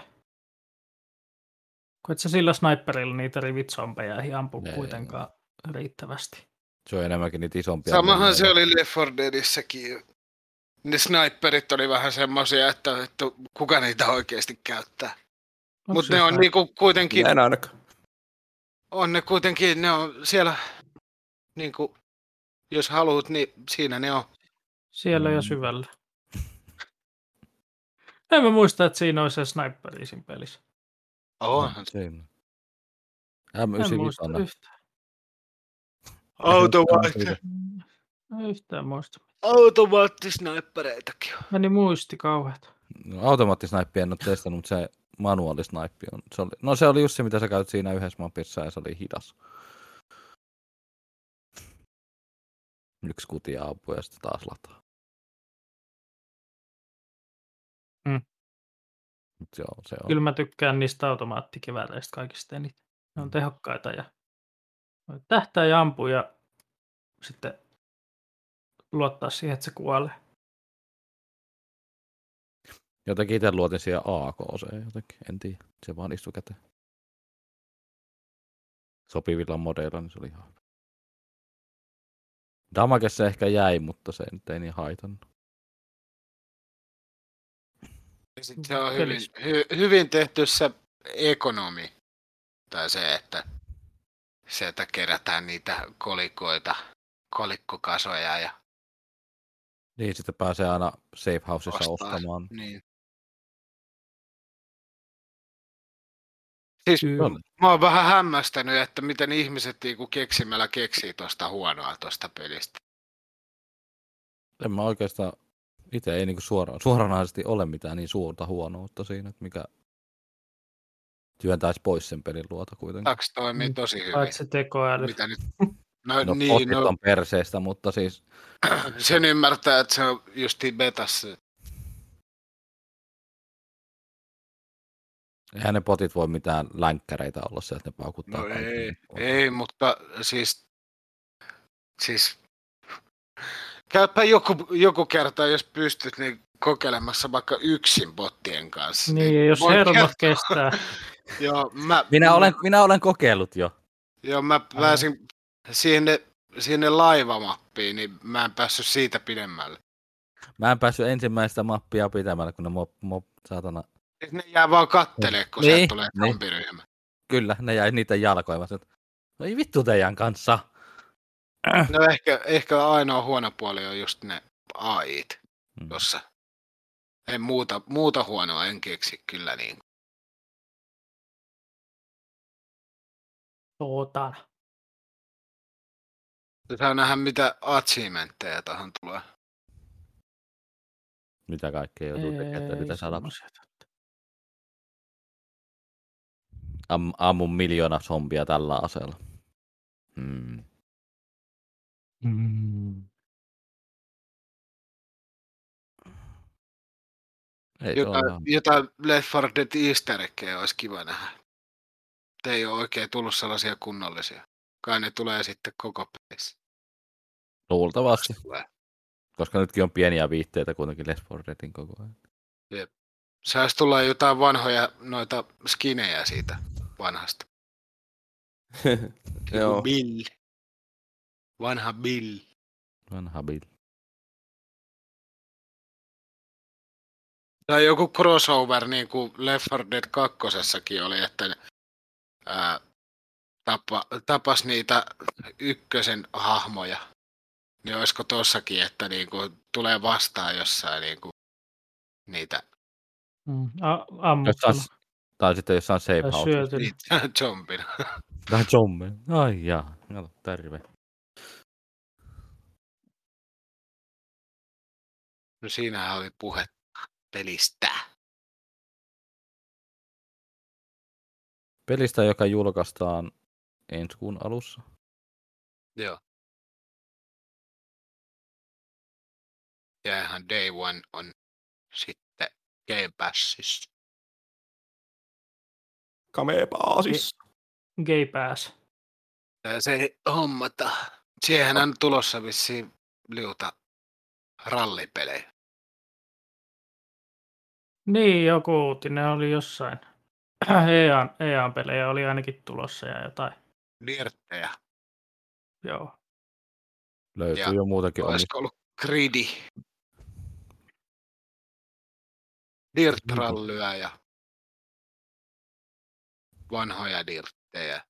S5: Kun et sä sillä sniperilla niitä rivitsompeja ei ampu
S3: Ei.
S5: kuitenkaan riittävästi.
S3: Se on enemmänkin niitä isompia.
S2: Samahan
S3: möllejä.
S2: se oli Left 4 Deadissäkin. Ne sniperit oli vähän semmoisia, että, että kuka niitä oikeasti käyttää. Mutta ne on niinku kuitenkin,
S4: En ainakaan.
S2: on ne kuitenkin, ne on siellä, niinku, jos haluat, niin siinä ne on.
S5: Siellä ja
S3: Mm.
S5: syvällä. En mä muista, että siinä olisi se sniperi siinä pelissä.
S2: Onhan se.
S3: Siinä.
S5: En muista
S3: M95.
S2: Automaatti,
S5: yhtään muista.
S2: automaattisnipereitakin on.
S5: Meni muisti kauheat.
S3: No, automaattisnaippi en ole testannut, mutta se manuaalisnaippi on. Se oli, no se oli just se, mitä sä käyt siinä yhdessä mapissa ja se oli hidas. Yksi kutia ampuu ja sitten taas lataa.
S5: Mm.
S3: Joo, se on.
S5: Kyllä mä tykkään niistä automaattikivääreistä kaikista eniten. Ne
S3: Mm.
S5: on tehokkaita ja tähtää ja ampuu ja sitten luottaa siihen, että se kuolee.
S3: Jotenkin itse luotin siihen AKC jotenkin, en tiedä. Se vaan istui käteen. Sopivilla modeilla, niin se oli ihan hyvä. Damage se ehkä jäi, mutta se nyt ei niin haitannut.
S2: Ja sit se on hyvin, hy, hyvin tehty se ekonomi. Tai se, että sieltä kerätään niitä kolikoita, kolikkokasoja ja
S3: Niin, sitten pääsee aina safe houseissa
S2: Ostaa.
S3: ostamaan.
S2: niin. Siis
S5: Kyllä.
S2: mä oon vähän hämmästänyt, että miten ihmiset niinku keksimällä keksii tosta huonoa tosta pelistä.
S3: En mä oikeastaan, itse ei niinku suoraan, suoranaisesti ole mitään niin suurta huonoutta siinä, että mikä työntäisi pois sen pelin luota kuitenkin.
S2: Taksi toimii
S5: Mm,
S2: tosi hyvin.
S5: Paitsi tekoäly.
S2: Mitä nyt? No,
S3: No,
S2: niin, no,
S3: on perseestä, mutta siis
S2: sen ymmärtää, että se on justi betassa.
S3: eihän ne potit voi mitään länkkäreitä olla se, että ne paukuttaa
S2: No ei, ei, mutta siis, siis käypä joku, joku kerta, jos pystyt, niin kokeilemassa vaikka yksin bottien kanssa.
S5: Niin, jos
S2: voin
S5: hermot kestää.
S2: Joo, mä,
S3: Minä olen, minä olen kokeillut jo.
S2: Joo, mä pääsin sinne, sinne laivamappiin, niin mä en päässyt siitä pidemmälle.
S3: Mä en päässyt ensimmäistä mappia pitämällä, kun ne mop, mop, saatana,
S2: ne jää vaan kattelee, kun
S3: Niin,
S2: sieltä tulee
S3: niin.
S2: zombiryhmä.
S3: kyllä, ne jäi niitä että, No ei vittu teidän kanssa.
S2: No ehkä, ehkä ainoa huono puoli on just ne AIt
S3: Mm.
S2: tossa. En muuta, muuta huonoa en keksi kyllä niin.
S5: Tuotana.
S2: Saa nähdä mitä achievementteja tähän tulee.
S3: Mitä kaikkea joutuu tekemään, että niitä saada. Am, ammun miljoona zombia tällä aseella. Hmm.
S5: Mm.
S3: Ei
S2: Jotain, jotain Left 4 Dead easter olisi kiva nähdä. Mutta ei ole oikein tullut sellaisia kunnollisia. Kai ne tulee sitten koko pelissä.
S3: Luultavasti,
S2: Tulee.
S3: koska nytkin on pieniä viitteitä kuitenkin Left 4 Deadin koko ajan.
S2: Saisi tulla jotain vanhoja noita skinejä siitä vanhasta.
S4: Joo.
S2: Bill. Vanha Bill.
S3: Vanha Bill.
S2: Tai joku crossover niin kuin Left 4 Dead 2 oli, että ää, tapa, tapas niitä ykkösen hahmoja. Niin olisiko tossakin, että niin kuin tulee vastaan jossain niin kuin niitä
S5: Mm. A- ammuttuna.
S3: Jossain, tai sitten jossain safe house.
S2: zombina.
S3: Tai zombie. Ai jaa, kato, terve.
S2: No siinähän oli puhe pelistä.
S3: Pelistä, joka julkaistaan ensi kuun alussa.
S2: Joo. Ja ihan day one on sitten Game Passissa.
S4: Kamepaasis.
S5: Gay pass.
S2: Ja se hommata. Siihen on tulossa vissiin liuta rallipelejä.
S5: Niin, joku uutinen oli jossain. EAN, EAN-pelejä oli ainakin tulossa ja jotain.
S2: Dirttejä.
S5: Joo.
S3: Löytyy
S2: Ja
S3: jo muutakin.
S2: Olisiko ollut Gridi? Dirt-rallyä ja vanhoja dirttejä.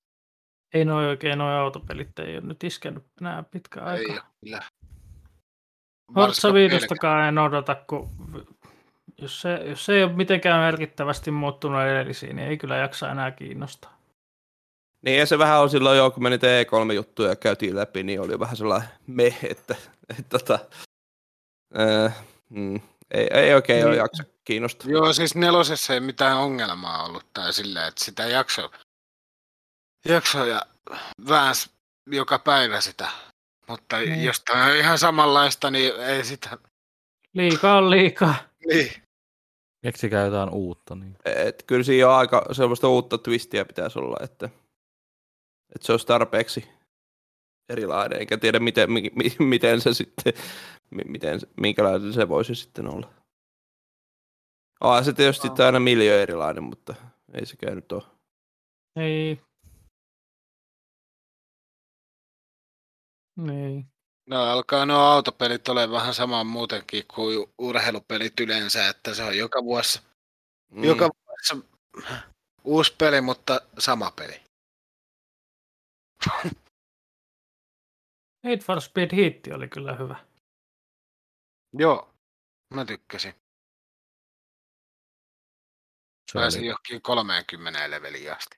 S5: Ei noin oikein noin autopelit ei ole nyt iskenyt enää pitkään
S2: Ei
S5: aikaa.
S2: ole kyllä.
S5: Forza
S2: Varsinkaan
S5: 5 en odota, kun jos se, jos se ei ole mitenkään merkittävästi muuttunut edellisiin, niin ei kyllä jaksa enää kiinnostaa.
S4: Niin ja se vähän on silloin jo, kun meni E3-juttuja ja käytiin läpi, niin oli vähän sellainen me, että, että tota, ää, mm, ei, ei oikein
S5: Niin.
S4: ole jaksa kiinnostaa.
S2: Joo, siis nelosessa ei mitään ongelmaa ollut tai silleen, että sitä jakso, jakso ja vääns joka päivä sitä. Mutta
S5: Niin.
S2: jos tämä on ihan samanlaista, niin ei sitä...
S5: Liikaa on liikaa.
S2: Niin.
S3: Keksikää jotain uutta. Niin.
S4: Et kyllä siinä on aika sellaista uutta twistiä pitäisi olla, että, että se olisi tarpeeksi erilainen, enkä tiedä miten, mi, mi, miten se sitten, mi, miten, minkälainen se voisi sitten olla. On se tietysti
S2: Joo.
S4: aina miljö erilainen, mutta ei se käynyt ole.
S5: Ei. Niin.
S2: No alkaa nuo autopelit ole vähän samaa muutenkin kuin urheilupelit yleensä, että se on joka vuosi, mm. joka vuosi uusi peli, mutta sama peli.
S5: Need for Speed Heat oli kyllä hyvä.
S2: Joo, mä tykkäsin.
S3: Se
S2: Pääsin
S3: oli,
S2: johonkin 30 leveliin asti.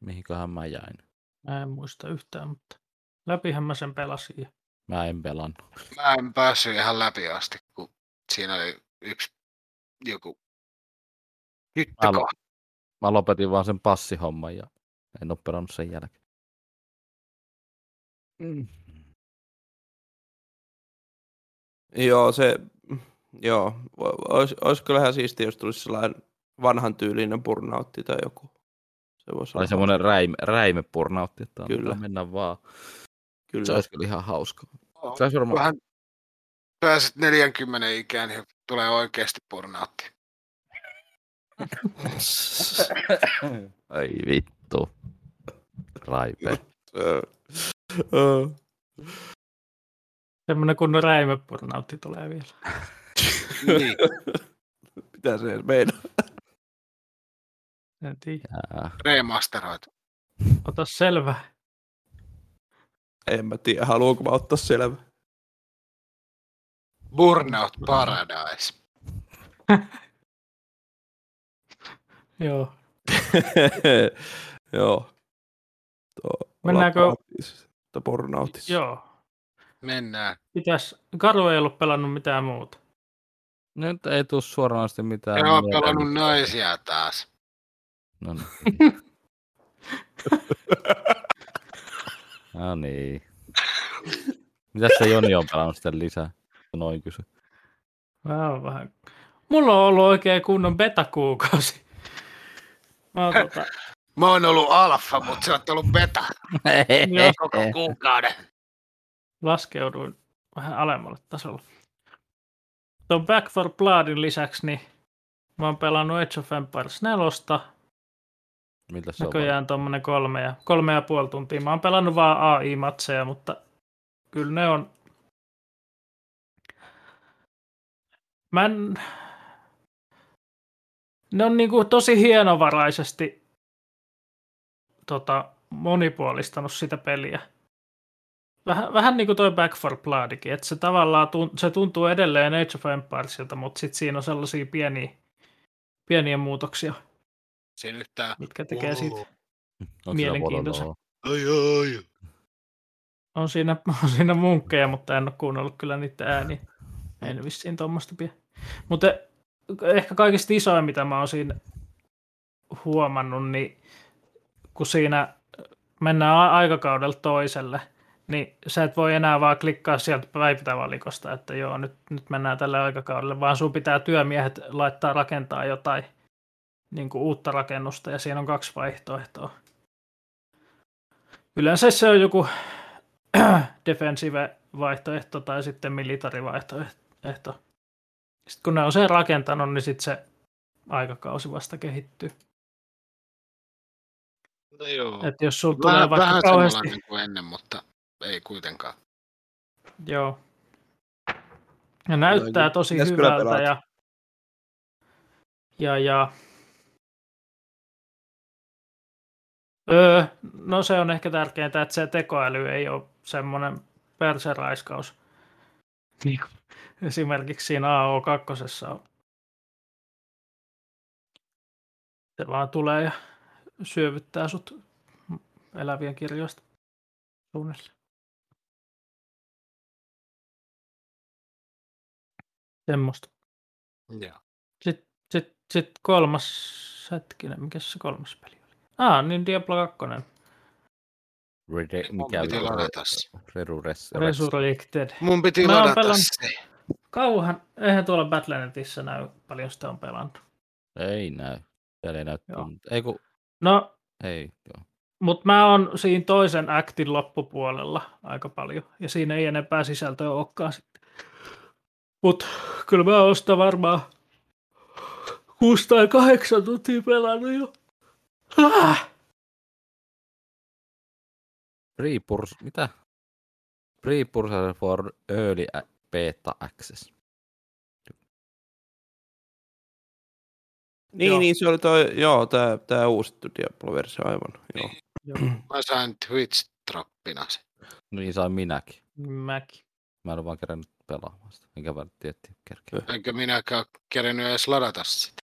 S3: mihinköhän mä jäin.
S5: Mä en muista yhtään, mutta läpihän mä sen pelasin. ja-
S3: Mä en pelannut.
S2: Mä en päässyt ihan läpi asti, kun siinä oli yksi joku tyttö
S3: Mä
S2: kohta.
S3: Mä lopetin vaan sen passihomman ja en oo pelannut sen jälkeen. Mm.
S4: Joo, se, joo, olisi, olisi kyllä ihan siistiä, jos tulisi sellainen vanhan tyylinen burnoutti tai joku. Se voisi
S3: Tai
S4: olla
S3: semmoinen räime, räimepurnautti, että
S4: Kyllä.
S3: kyllä. mennä vaan.
S4: Kyllä.
S3: Se olisi kyllä ihan hauskaa. Se olisi varmaan...
S2: Vähän pääset 40 ikään, niin tulee oikeasti burnoutti.
S3: Ai vittu. Raipe.
S5: Semmoinen kunnon räimepurnautti tulee vielä.
S2: niin.
S4: Mitä se edes meinaa?
S5: En tiedä.
S3: Jää.
S2: Remasteroitu.
S5: Ota selvä.
S4: En mä tiedä, haluanko mä ottaa selvä.
S2: Burnout Paradise.
S5: Joo.
S4: Joo. Tuo,
S5: Mennäänkö-
S4: burnoutissa.
S5: Joo.
S2: Mennään.
S5: Pitäis, Karu ei ollut pelannut mitään muuta.
S3: Nyt ei tuu suoranaisesti mitään.
S2: Oon
S3: mieleen.
S2: pelannut naisia taas.
S3: No niin. no niin. Mitäs se Joni on pelannut sitten lisää? Noin kysy.
S5: Mä oon vähän mulla on ollut oikein kunnon beta-kuukausi. Mä oon tota,
S2: Mä oon ollut alfa, mutta sä oot ollut beta koko kuukauden.
S5: laskeuduin vähän alemmalle tasolle. Tuon Back for Bloodin lisäksi niin mä oon pelannut Age of Empires 4,
S3: Miltä se on?
S5: näköjään tuommoinen kolme ja, kolme ja puoli tuntia. Mä oon pelannut vaan AI-matseja, mutta kyllä ne on... Mä en... Ne on niinku tosi hienovaraisesti tota, monipuolistanut sitä peliä. Vähän, vähän niin kuin toi Back for Bloodikin, että se tavallaan tunt, se tuntuu edelleen Age of Empiresilta, mutta sitten siinä on sellaisia pieniä, pieniä muutoksia,
S2: Yhtään.
S5: mitkä tekee siitä
S3: Onko sillä
S5: mielenkiintoisen.
S2: Ai ai.
S5: On siinä, on siinä munkkeja, mutta en ole kuunnellut kyllä niitä ääniä. En vissiin tuommoista pidä. Mutta ehkä kaikista isoin, mitä mä oon siinä huomannut, niin kun siinä mennään a- aikakaudella toiselle, niin sä et voi enää vaan klikkaa sieltä päivitävalikosta, että joo, nyt, nyt mennään tälle aikakaudelle, vaan sun pitää työmiehet laittaa rakentaa jotain niin kuin uutta rakennusta, ja siinä on kaksi vaihtoehtoa. Yleensä se on joku defensive vaihtoehto tai sitten military vaihtoehto. Sitten kun ne on sen rakentanut, niin sitten se aikakausi vasta kehittyy.
S2: No joo.
S5: Et jos sulla tulee
S2: Vähän,
S5: vaikka
S2: vähän
S5: kauheasti...
S2: kuin ennen, mutta ei kuitenkaan.
S5: Joo. Ja näyttää tosi
S4: Pitäis
S5: hyvältä ja, ja, ja öö, no se on ehkä tärkeintä, että se tekoäly ei ole semmoinen perseraiskaus. Niin kuin esimerkiksi siinä AO2 on. Se vaan tulee ja syövyttää sut elävien kirjoista suunnilleen. Semmoista.
S2: Joo.
S5: Sitten sit, sit kolmas, hetkinen, mikä se kolmas peli? Ah, niin Diablo 2.
S3: Rede,
S2: Mun
S3: mikä
S2: piti
S3: oli
S2: ladata se.
S3: Res,
S5: Resurrected.
S2: Mun piti
S5: Mä oon
S2: ladata
S5: pelannut-
S2: se.
S5: Kauhan, eihän tuolla Battlenetissä näy paljon sitä on pelannut.
S3: Ei näy. Siellä ei näy.
S5: Joo.
S3: Ei kun,
S5: No,
S3: ei. Joo.
S5: mutta mä oon siinä toisen aktin loppupuolella aika paljon, ja siinä ei enempää sisältöä olekaan sitten. Mut kyllä mä oon sitä varmaan 6 tai 8 tuntia pelannut jo. Ah!
S3: Pre-purs, mitä? Pre-purser for early beta access.
S4: Niin,
S5: Joo.
S4: niin se oli toi, joo, tää, tää uusittu Diablo-versio aivan. Joo.
S5: Joo,
S2: Mä sain Twitch-trappina sen.
S3: Niin sain minäkin.
S5: mäkin.
S3: Mä en ole vaan kerännyt pelaamaan sitä. Minkä verran tiettiin kerkeä.
S2: Enkä minäkään kerennyt edes ladata sitä.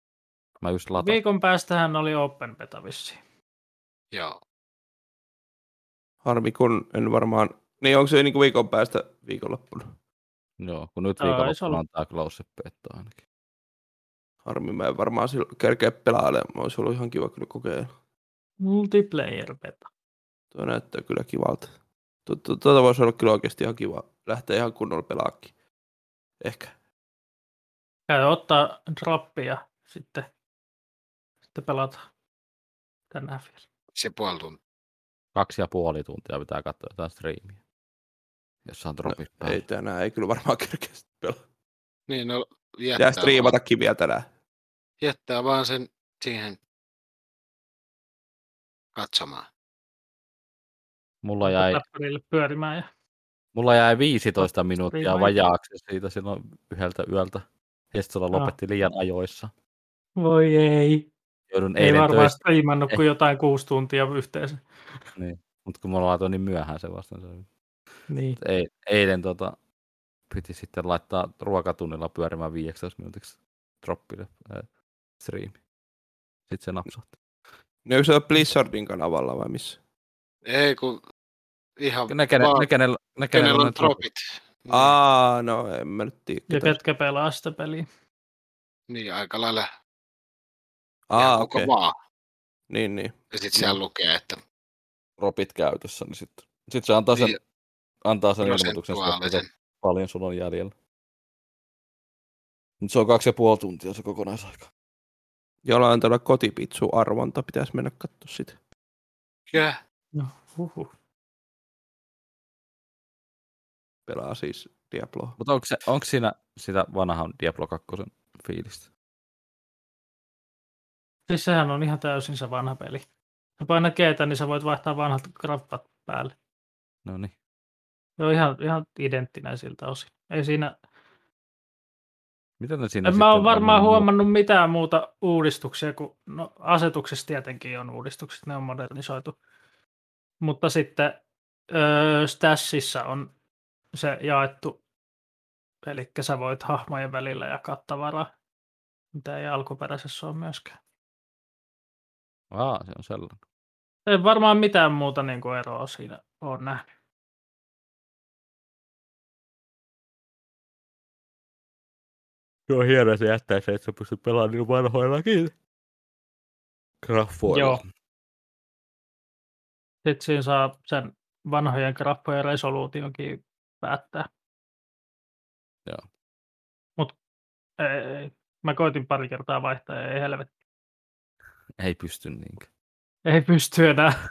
S3: Mä just latasin.
S5: Viikon päästähän oli Open Beta vissiin.
S2: Joo.
S4: Harmi, kun en varmaan... Niin onko se niinku viikon päästä viikonloppuna?
S3: Joo, kun nyt viikonloppuna on tää close beta ainakin.
S4: Harmi, mä en varmaan silloin kerkeä pelailemaan. Olisi ollut ihan kiva kyllä kokeilla.
S5: Multiplayer Beta.
S4: Tuo näyttää kyllä kivalta. Tu- tu- Tuota voisi olla kyllä oikeasti ihan kiva lähteä ihan kunnolla pelaakin. Ehkä.
S5: Käy ottaa droppia sitten, sitten pelata tänään vielä.
S2: Se puoli tuntia.
S3: Kaksi ja puoli tuntia pitää katsoa jotain striimiä. Jos on dropit no,
S4: Ei tänään, ei kyllä varmaan kerkeä pelaa.
S2: Niin, no jättää, vaan,
S4: striimatakin vielä tänään.
S2: jättää vaan sen siihen katsomaan.
S3: Mulla jäi,
S5: Läppärille pyörimään ja
S3: mulla jäi 15 minuuttia vajaaksi siitä silloin yhdeltä yöltä. Hestola
S5: Joo.
S3: lopetti liian ajoissa.
S5: voi ei.
S3: Joudun
S5: Ei
S3: eilen
S5: varmaan
S3: töistä,
S5: striimannut kuin jotain kuusi tuntia yhteensä.
S3: mutta kun mulla laitoin niin myöhään se vastaan. Se
S5: Niin.
S3: ei, eilen tota, piti sitten laittaa ruokatunnilla pyörimään 15 minuutiksi droppille äh, striimi. Sitten se napsahti.
S4: Niin onko se Blizzardin kanavalla vai missä?
S2: Ei kun ihan
S3: Ne, kene,
S2: vaan
S3: ne, kenellä, ne, kenellä
S2: kenellä
S3: on
S2: on
S3: ne dropit.
S2: dropit. Niin,
S4: Aa, no en mä nyt tiedä.
S5: Ja ketkä pelaa sitä peliä.
S2: niin aika lailla
S4: Aa,
S2: ihan koko
S4: okei.
S2: maa.
S4: Niin, niin.
S2: Ja sitten siellä lukee, että
S3: dropit käytössä, niin sitten sit se antaa sen,
S2: Niin,
S3: antaa sen ilmoituksen, että paljon sulla on jäljellä. Nyt se on kaksi ja puoli tuntia se kokonaisaika.
S4: Jollain tällä kotipitsu-arvonta pitäisi mennä katsoa sitä.
S2: Yeah.
S5: No, huhu.
S4: Pelaa siis Diablo.
S3: Mutta onko, se, onko siinä sitä vanhan Diablo 2 fiilistä?
S5: Siis sehän on ihan täysin se vanha peli. Sä painat keitä, niin sä voit vaihtaa vanhat krappat päälle.
S3: No niin.
S5: Se on ihan, ihan identtinen siltä osin. Ei siinä,
S3: Miten ne siinä
S5: en mä ole
S3: on
S5: varmaan
S3: mennyt-
S5: huomannut mitään muuta uudistuksia, kuin no, asetuksessa tietenkin on uudistukset, ne on modernisoitu. Mutta sitten öö, Stashissa on se jaettu, eli sä voit hahmojen välillä jakaa tavaraa, mitä ei alkuperäisessä ole myöskään.
S3: Aa, se on sellainen.
S5: Ei varmaan mitään muuta niin kuin eroa siinä ole nähnyt.
S3: Joo, hienoa se jättää se, että sä pystyt pelaamaan niillä vanhoillakin. Graffoilla.
S5: Joo. Sitten siinä saa sen vanhojen grappojen resoluutionkin päättää.
S3: Joo.
S5: Mut ei, mä koitin pari kertaa vaihtaa ja ei helvetti.
S3: Ei pysty niinkään.
S5: Ei pysty enää.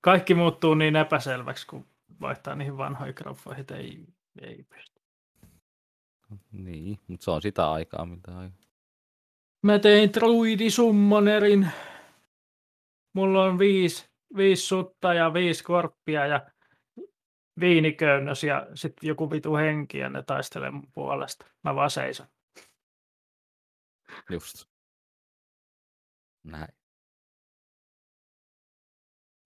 S5: Kaikki muuttuu niin epäselväksi, kun vaihtaa niihin vanhoihin graffoihin, että ei, ei pysty.
S3: Niin, mutta se on sitä aikaa, mitä aikaa.
S5: Mä tein druidisummonerin. Mulla on viisi, viisi sutta ja viisi korppia ja viiniköynnös ja sitten joku vitu henki ja ne taistelee mun puolesta. Mä vaan seison.
S3: Just. Näin.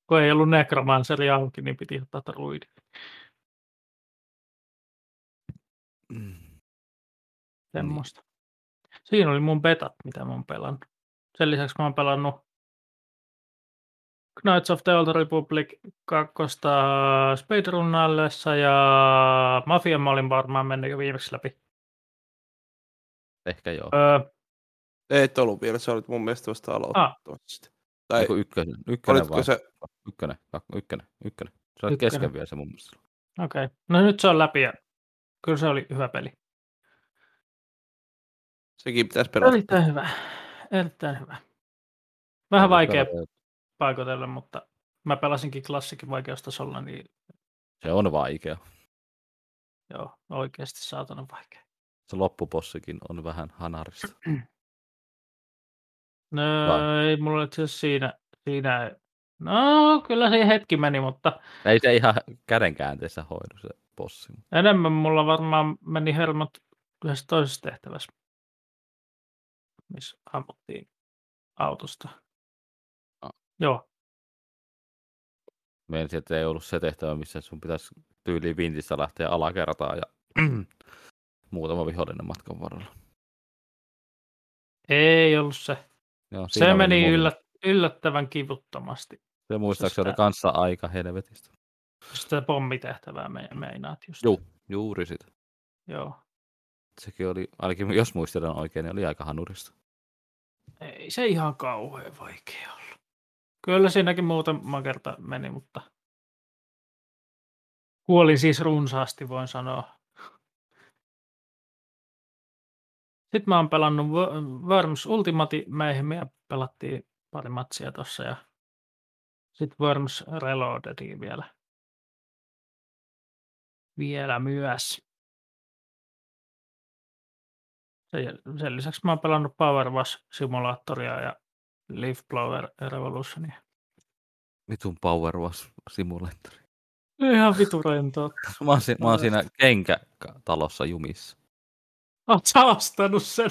S5: Kun ei ollut nekromanseri auki, niin piti ottaa druidi. Semmosta. Siinä oli mun betat, mitä mä oon pelannut. Sen lisäksi mä oon pelannut Knights of the Old Republic 2 speedrunnallessa ja Mafia mä olin varmaan mennyt jo viimeksi läpi.
S3: Ehkä joo.
S5: Öö,
S4: Et ollut vielä, se olit mun mielestä vasta aloittamassa. Tai
S3: Eiku ykkönen, ykkönen
S4: olitko
S3: vai?
S4: se,
S3: Ykkönen, ykkönen, ykkönen. Se oli kesken vielä se mun mielestä.
S5: Okei. Okay. No nyt se on läpi ja kyllä se oli hyvä peli.
S4: sekin pitäisi pelata.
S5: Erittäin hyvä. Erittäin hyvä. Vähän vaikea paikotella, mutta mä pelasinkin klassikin vaikeustasolla, niin
S3: Se on vaikea.
S5: joo, oikeasti saatana vaikea.
S3: Se loppupossikin on vähän hanarista.
S5: No
S3: Vai?
S5: ei mulla itse asiassa siinä, siinä, no kyllä se hetki meni, mutta
S3: Ei se ihan kädenkäänteessä hoidu se possi.
S5: enemmän mulla varmaan meni hermot yhdessä toisessa tehtävässä, missä ammuttiin autosta.
S3: Ah.
S5: Joo,
S3: Meidän että ei ollut se tehtävä, missä sun pitäisi tyyliin vintissä lähteä alakertaan ja muutama vihollinen matkan varrella.
S5: ei ollut se.
S3: Joo,
S5: Se meni yllät, yllättävän kivuttomasti.
S3: Se muistaakseni oli kanssa aika helvetistä.
S5: Sitä pommitehtävää me, meinaat just.
S3: Juu, juuri sitä.
S5: Joo.
S3: Sekin oli, ainakin jos muistelen oikein, niin oli aika hanurista.
S5: Ei se ihan kauhean vaikea ollut. Kyllä siinäkin muutama kerta meni, mutta kuolin siis runsaasti, voin sanoa. Sitten mä oon pelannut Wo- Worms Ultimate Mayhemia, pelattiin pari matsia tossa ja sitten Worms Reloadedia vielä. Vielä myös. Sen, lisäksi mä oon pelannut Power Wash Simulaattoria ja Leaf Blower Revolutionia.
S3: Vitun Power Wash Simulator.
S5: Ihan vitu rentoa.
S3: Mä oon, si- mä oon siinä kenkätalossa jumissa.
S5: Oot sä ostanut sen?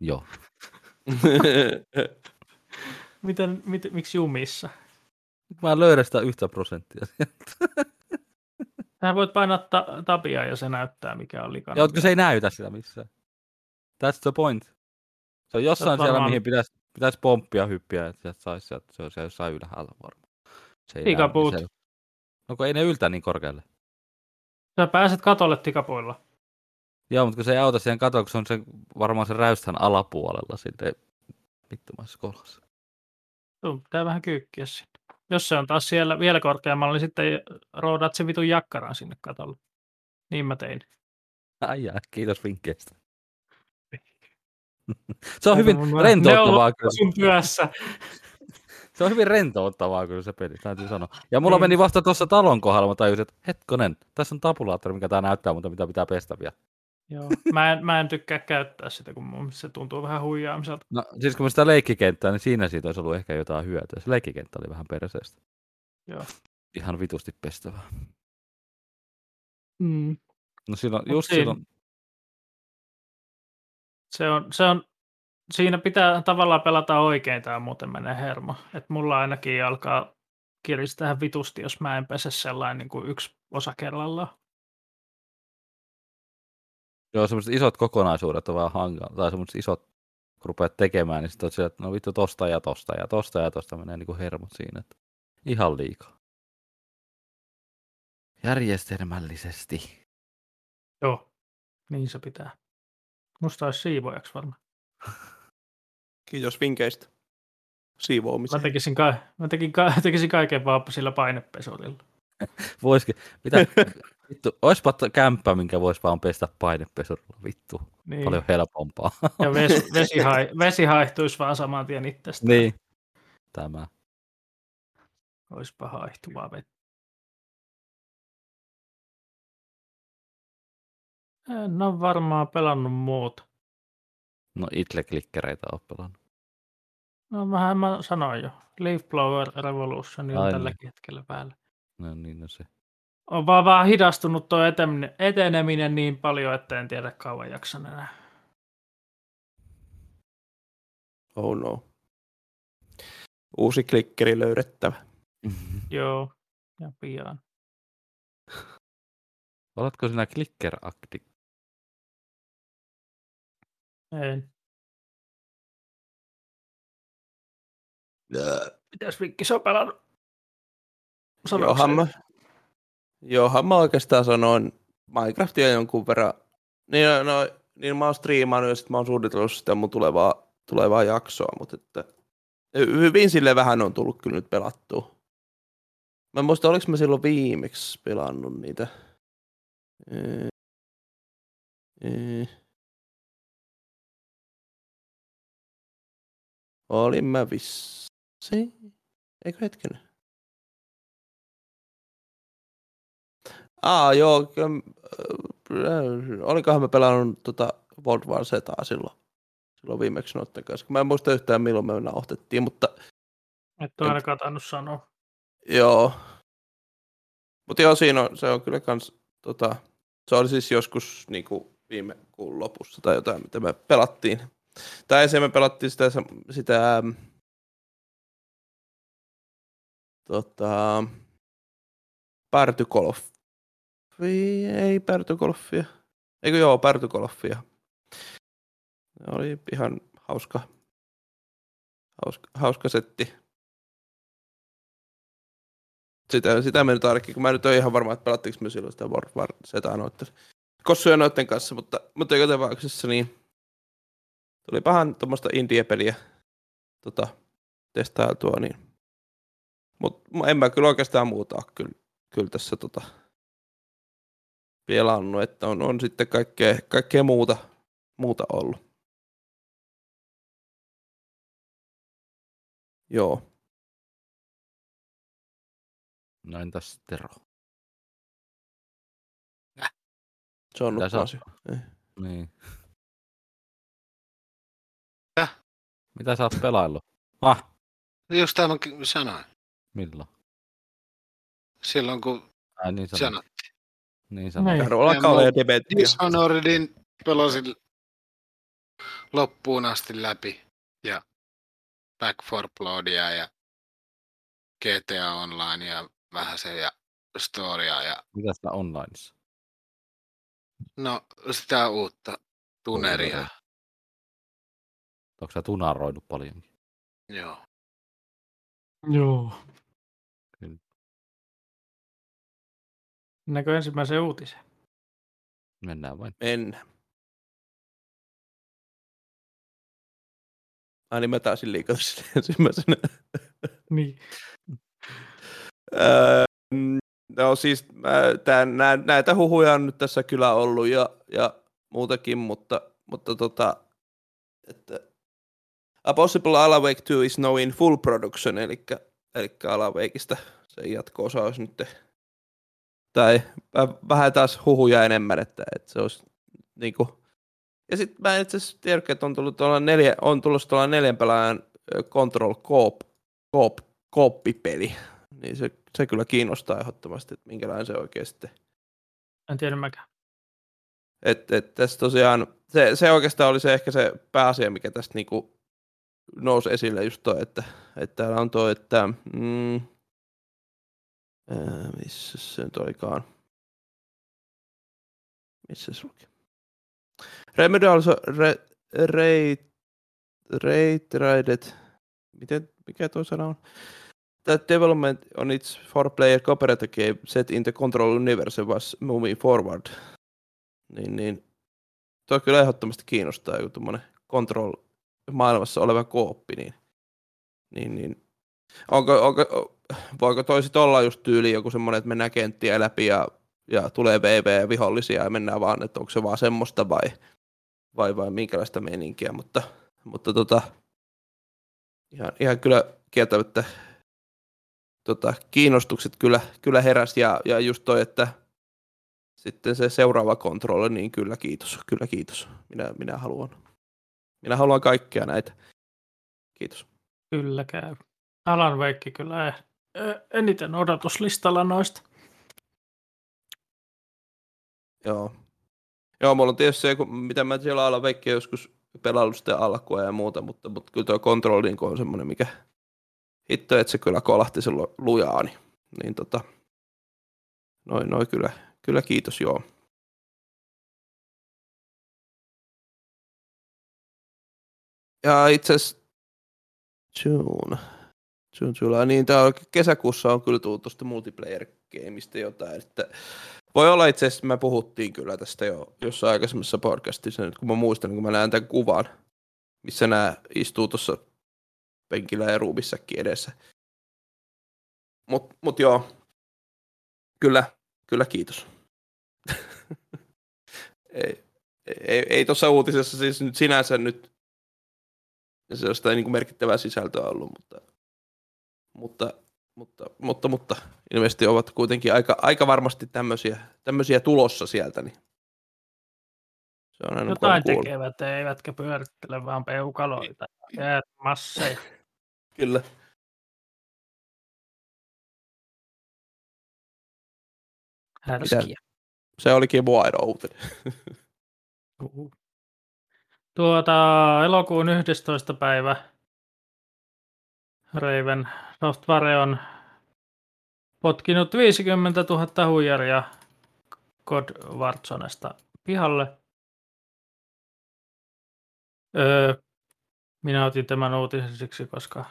S3: Joo.
S5: Miten, mit, miksi jumissa?
S3: Mä en löydä sitä yhtä prosenttia.
S5: Sähän voit painaa ta- tabia ja se näyttää mikä on likana.
S3: Ja ootko se ei näytä sitä missään. That's the point. Se on jossain
S5: oot
S3: siellä,
S5: varmaan-
S3: mihin pitäisi, pitäisi pomppia hyppiä, että sieltä saisi sieltä, se on siellä jossain ylhäällä varmaan. Se ei näy, niin se- No kun ei ne yltä niin korkealle.
S5: Sä pääset katolle tikapuilla.
S3: Joo, mutta kun se ei auta siihen katoa, kun se on se, varmaan se räystän alapuolella sitten vittumaisessa kolassa.
S5: Sun pitää vähän kyykkiä sinne. Jos se on taas siellä vielä korkeammalla, niin sitten roudaat se vitun jakkaran sinne katolle. Niin mä tein.
S3: Ai jaa, kiitos vinkkeistä. Se on hyvin rentouttavaa kyllä.
S5: sun työssä.
S3: Se on hyvin rentouttavaa kyllä se peli, täytyy sanoa. Ja mulla
S5: Niin.
S3: meni vasta tuossa talon kohdalla, mä tajusin, että hetkonen, tässä on tabulaattori, mikä tää näyttää, mutta mitä pitää pestä vielä.
S5: Joo. Mä, en, mä en tykkää käyttää sitä, kun mun se tuntuu vähän huijaamiselta.
S3: No siis kun mä sitä leikkikenttää, niin siinä siitä olisi ollut ehkä jotain hyötyä. Se leikkikenttä oli vähän perseestä.
S5: Joo.
S3: Ihan vitusti pestävää.
S5: Mm.
S3: No silloin,
S5: Mut
S3: just
S5: siinä-
S3: silloin,
S5: Se on, se on, siinä pitää tavallaan pelata oikein, tämä muuten menee hermo. Et mulla ainakin alkaa kiristää vitusti, jos mä en pese sellainen niin kuin yksi osa kerrallaan.
S3: Joo, semmoiset isot kokonaisuudet on vähän hankala, tai semmoiset isot, kun rupeat tekemään, niin sitten oot sillä, että no vittu tosta ja tosta ja tosta ja tosta menee niin kuin hermot siinä, että ihan liikaa. Järjestelmällisesti.
S5: Joo, niin se pitää. Musta olisi siivoajaksi varmaan.
S4: Kiitos vinkkeistä.
S5: Mä
S4: Siivoamiseen.
S5: tekisin, ka- mä tekin ka- tekisin kaiken vaan sillä painepesurilla.
S3: Voisikin, mitä, vittu, oispa kämppä, minkä voisi vaan pestä painepesurilla, vittu,
S5: Niin.
S3: paljon helpompaa.
S5: Ja vesi, vesi, hai, vesi haihtuisi vaan saman tien itsestä.
S3: niin, tämä.
S5: Olisipa haihtuvaa vettä. En ole varmaan pelannut muuta.
S3: No itle klikkereitä on pelannut.
S5: No vähän mä sanoin jo. Leaf Blower Revolution on
S3: Ai
S5: tälläkin hetkellä päällä.
S3: No niin, no se.
S5: On vaan vähän hidastunut tuo eteneminen, eteneminen niin paljon, että en tiedä kauan jaksan enää.
S4: Oh no. Uusi klikkeri löydettävä.
S5: Joo, ja pian.
S3: Oletko sinä clicker akti?
S5: En. Mitäs Vikki, sä oot pelannut?
S4: Johan mä, johan mä oikeastaan sanoin Minecraftia jonkun verran. Niin, no, niin mä oon striimannut ja sitten mä oon suunnitellut sitä mun tulevaa, tulevaa jaksoa, mutta että hyvin sille vähän on tullut kyllä nyt pelattua. Mä muista, oliko mä silloin viimeksi pelannut niitä. Ee, ee. Olin mä vissi. Eikö hetken? Aa, joo. äh, Olikohan mä pelannut tota World War Zetaa silloin, silloin viimeksi noitten kanssa. Mä en muista yhtään milloin me nauhoitettiin, mutta
S5: Et ole ainakaan tainnut sanoa.
S4: joo. Mutta joo, siinä on, se on kyllä kans, tota, se oli siis joskus niinku viime kuun lopussa tai jotain, mitä me pelattiin. Tai se me pelattiin sitä, sitä ähm, tota, Pärtykoloffia. Ei Pärtykoloffia. Eikö joo, Pärtykoloffia. Se oli ihan hauska, hauska, hauska setti. Sitä, sitä me nyt ainakin, kun mä nyt oon ihan varma, että pelattiinko me silloin sitä World War Zetaa noitten kossuja noitten kanssa, mutta, mutta joka tapauksessa niin tuli pahan tuommoista indie-peliä tota, testailtua, niin mutta en mä kyllä oikeastaan muuta kyllä, kyllä tässä tota, pelannut, että on, on sitten kaikkea, kaikkea muuta, muuta ollut. Joo.
S3: No entäs Tero?
S4: Se on
S3: Mitä sä oot- Niin.
S2: Mitä?
S3: Mitä sä oot pelaillut? Ah,
S2: Just tämä sanoin.
S3: milloin?
S2: Silloin kun
S3: Ai niin sanoit. Niin sanoit.
S5: Niin.
S4: Karu alkaa
S2: Ja
S4: olla
S2: mä-
S4: jo dementia.
S2: Dishonoredin pelasin loppuun asti läpi. Ja Back for Bloodia ja GTA Online ja vähän se ja Storya ja
S3: Mitä sitä onlineissa?
S2: no sitä uutta tuneria.
S3: Tuneria. Onko sä tunaroinut paljonkin?
S2: Joo.
S5: Joo. Näkö ensimmäisen uutisen?
S3: Mennään vain.
S4: Mennään. Ai niin mä taisin liikata sille ensimmäisenä.
S5: Niin.
S4: Öö, No siis mä, tää, nää, näitä huhuja on nyt tässä kyllä ollut ja, ja muutakin, mutta, mutta tota, että A Possible Alan Wake 2 is now in full production, eli, eli Alan Wakeista se jatko-osa olisi nyt, tai vähän taas huhuja enemmän, että, että se olisi niin kuin, ja sitten mä itse asiassa tiedän, että on tullut tuolla neljä, on tullut tuolla neljän pelaajan Control Coop, Coop, Coop-peli, niin se, se kyllä kiinnostaa ehdottomasti, että minkälainen se oikein sitten.
S5: En tiedä mäkään.
S4: Et, et tässä tosiaan, se, se oikeastaan oli se ehkä se pääasia, mikä tästä niinku nousi esille just toi, että, että täällä on tuo, että mm, ää, missä se nyt olikaan, missä se luki? Remedy also rate, rate, miten, mikä tuo sana on? That development on its four-player cooperative game set in the Control universe was moving forward. Niin, niin. Tuo kyllä ehdottomasti kiinnostaa joku tuommoinen Control maailmassa oleva kooppi, niin, niin, niin onko, onko, voiko toisit olla just tyyli joku semmoinen, että mennään kenttiä läpi ja, ja tulee VV-vihollisia ja mennään vaan, että onko se vaan semmoista vai, vai, vai minkälaista meininkiä, mutta, mutta tota, ihan, ihan kyllä kieltämättä tota, kiinnostukset kyllä, kyllä heräsi ja, ja just toi, että sitten se seuraava kontrolli, niin kyllä kiitos, kyllä kiitos. Minä, minä haluan. Minä haluan kaikkea näitä. Kiitos.
S5: Kyllä käy. Alan Wake kyllä eh, eniten odotuslistalla noista.
S4: Joo. Joo, mulla on tietysti se, mitä mä siellä Alan Wake joskus pelannut alkua ja muuta, mutta, mutta kyllä tuo Control niin on semmoinen, mikä hitto, että se kyllä kolahti silloin lujaa, niin, niin tota, noin, noin kyllä, kyllä kiitos, joo. Ja itse asiassa. July. Niin, on, kesäkuussa on kyllä tullut tuosta multiplayer-gameista jotain, että voi olla itse asiassa, me puhuttiin kyllä tästä jo jossain aikaisemmassa podcastissa, nyt kun mä muistan, kun mä näen tämän kuvan, missä nämä istuu tuossa penkillä ja ruumissakin edessä. Mut, mut joo, kyllä, kyllä kiitos. ei, ei, ei tuossa uutisessa siis nyt sinänsä nyt sellaista niin kuin merkittävää sisältöä ollut, mutta, mutta, mutta, mutta, mutta ilmeisesti ovat kuitenkin aika, aika varmasti tämmöisiä, tämmöisiä tulossa sieltä. Niin
S5: se on aina Jotain tekevät, eivätkä pyörittele vaan peukaloita ja masseja.
S4: Kyllä.
S5: Härskiä.
S4: Se olikin mua ainoa uutinen.
S5: Tuota, elokuun 11. päivä Raven Software on potkinut 50 000 huijaria God Warzonesta pihalle. Öö, minä otin tämän uutisen siksi, koska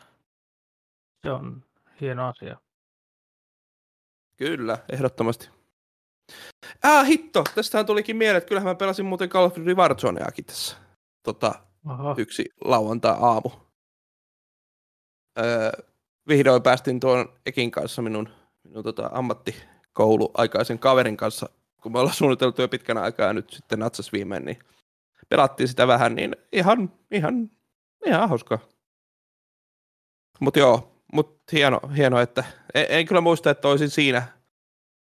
S5: se on hieno asia.
S4: Kyllä, ehdottomasti. Ah, hitto! Tästähän tulikin mieleen, että kyllähän mä pelasin muuten Call of Duty Warzoneakin tässä tota, yksi lauantai-aamu. Öö, vihdoin päästin tuon Ekin kanssa minun, minun tota, ammattikoulu aikaisen kaverin kanssa, kun me ollaan suunniteltu jo pitkän aikaa ja nyt sitten natsas viimein, niin pelattiin sitä vähän, niin ihan, ihan, ihan hauskaa. Mutta joo, mut hieno, hieno, että en, en, kyllä muista, että olisin siinä,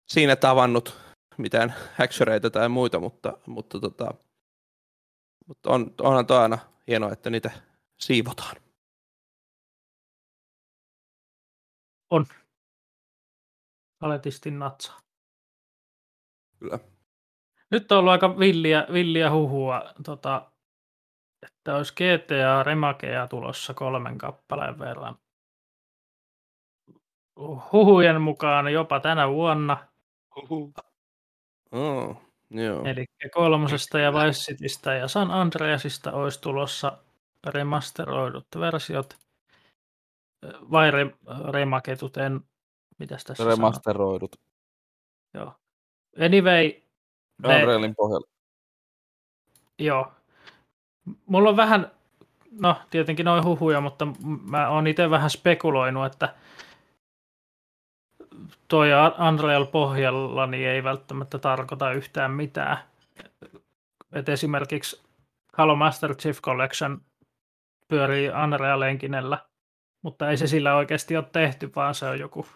S4: siinä tavannut mitään häksyreitä tai muita, mutta, mutta tota, mutta on, onhan toi aina hienoa, että niitä siivotaan.
S5: On. Aletisti natsaa.
S4: Kyllä.
S5: Nyt on ollut aika villiä, villiä huhua, tota, että olisi GTA Remakeja tulossa kolmen kappaleen verran. Huhujen mukaan jopa tänä vuonna.
S4: Huhu. Oh. Joo.
S5: Eli kolmosesta ja Vice Citystä ja San Andreasista olisi tulossa remasteroidut versiot. Vai re, remaketut, en... Mitäs tässä
S3: Remasteroidut.
S5: Sanoo? Joo. Anyway.
S3: Unrealin pohjalla.
S5: Joo. Mulla on vähän, no tietenkin noin huhuja, mutta mä oon itse vähän spekuloinut, että toi Unreal pohjalla niin ei välttämättä tarkoita yhtään mitään. Et esimerkiksi Halo Master Chief Collection pyörii Unreal Enginellä, mutta ei se sillä oikeasti ole tehty, vaan se on joku...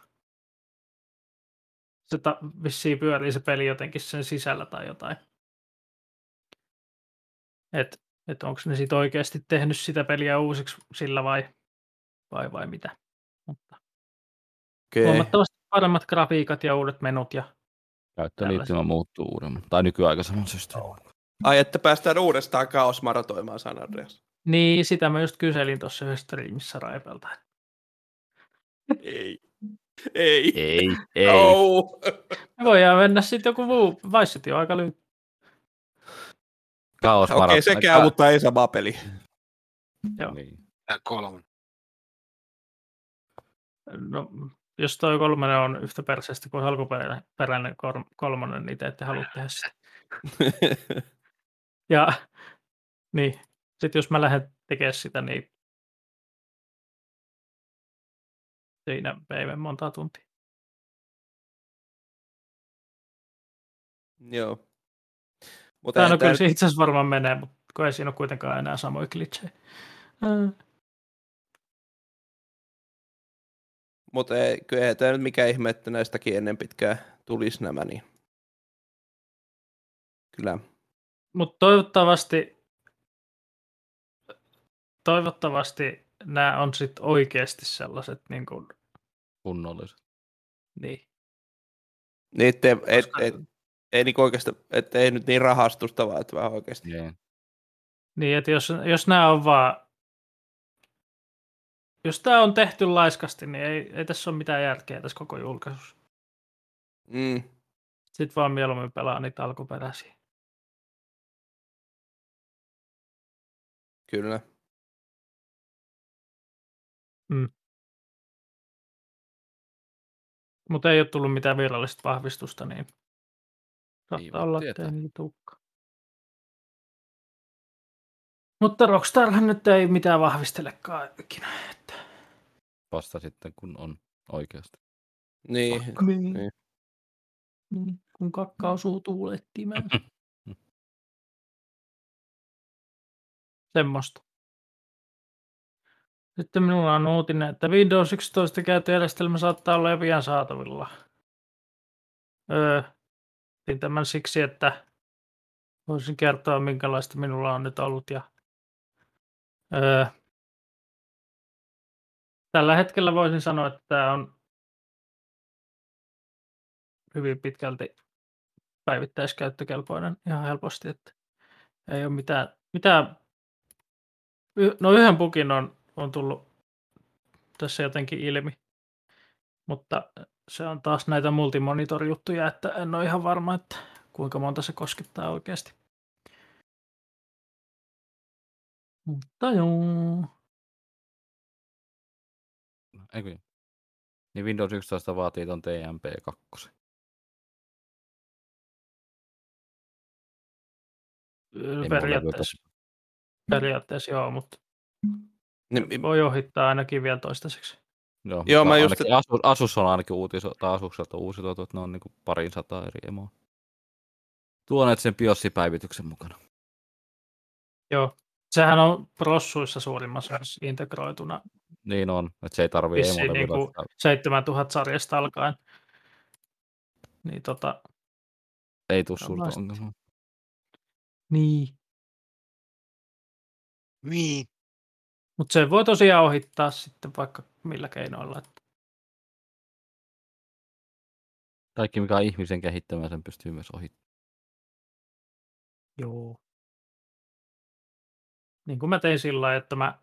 S5: Se ta- vissiin pyörii se peli jotenkin sen sisällä tai jotain. Et, et onko ne sitten oikeasti tehnyt sitä peliä uusiksi sillä vai, vai, vai mitä. Mutta
S4: Okei.
S5: huomattavasti paremmat grafiikat ja uudet menut ja
S3: Käyttöliittymä muuttuu uudemman. Tai nykyaikaisemman systeemin.
S4: Ai, että päästään uudestaan kaos maratoimaan San Andreas.
S5: Niin, sitä mä just kyselin tuossa yhdessä streamissä Raipelta.
S4: Ei. Ei.
S3: Ei, ei.
S4: No.
S5: Me voidaan mennä sitten joku muu. Vice City on aika lyhyt.
S3: Kaos
S4: Okei, okay, se käy, mutta ei sama peli.
S5: Joo.
S3: Niin.
S2: Kolme.
S5: No, jos toi kolmonen on yhtä perseestä kuin alkuperäinen kolmonen, niin te ette halua tehdä sitä. Ja niin, sitten jos mä lähden tekemään sitä, niin siinä mene monta tuntia.
S4: Joo. Mutta
S5: Tämä no
S4: eihän tää
S5: kyllä se itse asiassa varmaan menee, mutta kun ei siinä ole kuitenkaan enää samoja glitchejä. Ää,
S4: Mutta ei, kyllä ei tämä nyt mikään ihme, että näistäkin ennen pitkää tulisi nämä, niin kyllä.
S5: Mutta toivottavasti, toivottavasti nämä on sitten oikeasti sellaiset, niin kuin,
S3: Kunnolliset.
S5: niin.
S4: Niin, et, et,
S5: Koska-
S4: et, ei niin oikeasti, että ei nyt niin rahastusta, vaan että vähän oikeasti.
S3: Niin.
S5: Niin, että jos, jos nämä on vaan, jos tämä on tehty laiskasti, niin ei, ei tässä ole mitään järkeä tässä koko julkaisussa.
S4: Mm.
S5: Sitten vaan mieluummin pelaa niitä alkuperäisiä.
S4: Kyllä.
S5: Mutta ei ole tullut mitään virallista vahvistusta, niin saattaa olla, että ei niitä tulekaan. Mutta Rockstarhan nyt ei mitään vahvistelekaan ikinä. Että...
S3: Vasta sitten, kun on oikeasti.
S4: Niin.
S5: Niin.
S4: Niin.
S5: Niin, kun kakka osuu tuulettimeen. Semmosta. Sitten minulla on uutinen, että Windows 11 käyttöjärjestelmä saattaa olla jo pian saatavilla. Öö, tämän siksi, että voisin kertoa, minkälaista minulla on nyt ollut. Ja, öö, tällä hetkellä voisin sanoa, että tämä on hyvin pitkälti päivittäiskäyttökelpoinen ihan helposti, että ei ole mitään, mitään no yhden bukin on, on tullut tässä jotenkin ilmi, mutta se on taas näitä multimonitor-juttuja, että en ole ihan varma, että kuinka monta se koskettaa oikeasti. Mutta joo.
S3: Eikö? Niin Windows 11 vaatii ton TMP2. mulla
S5: Periaatteessa, periaatteessa joo, mutta
S4: Niin,
S5: voi ohittaa ainakin vielä toistaiseksi.
S3: Joo,
S4: Joo, mä just-
S3: ainakin Asus, Asus on ainakin uutiso, tai Asusselta uutisoitu, että ne on niinku parin sataa eri emoa. Tuoneet sen BIOS-päivityksen mukana.
S5: Joo. Sehän on prossuissa suurimmassa osassa integroituna
S3: Niin on, että se ei tarvii
S5: Vissiin
S3: emolle
S5: niinku-
S3: virastaa.
S5: 7000 sarjasta alkaen. Niin tota,
S3: Ei tuu suurta ongelmaa.
S5: niin.
S2: Niin.
S5: Mutta se voi tosiaan ohittaa sitten vaikka millä keinoilla. Että
S3: Kaikki, mikä on ihmisen kehittämä, sen pystyy myös ohittamaan.
S5: Joo. Niin kuin mä tein sillä lailla, että mä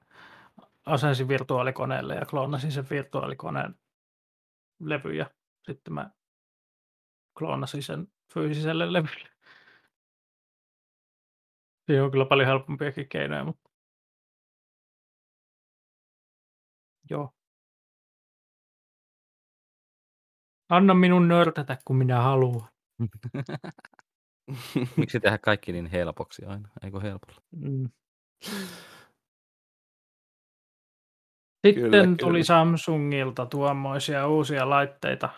S5: asensin virtuaalikoneelle ja kloonasin sen virtuaalikoneen levy ja sitten mä kloonasin sen fyysiselle levylle. Siinä on kyllä paljon helpompiakin keinoja, mutta joo. Anna minun nörtätä, kun minä haluan.
S3: Miksi tehdä kaikki niin helpoksi aina? Eikö helpolla?
S5: Mm. Sitten
S4: Kyllä,
S5: tuli
S4: kyllä.
S5: Samsungilta tuommoisia uusia laitteita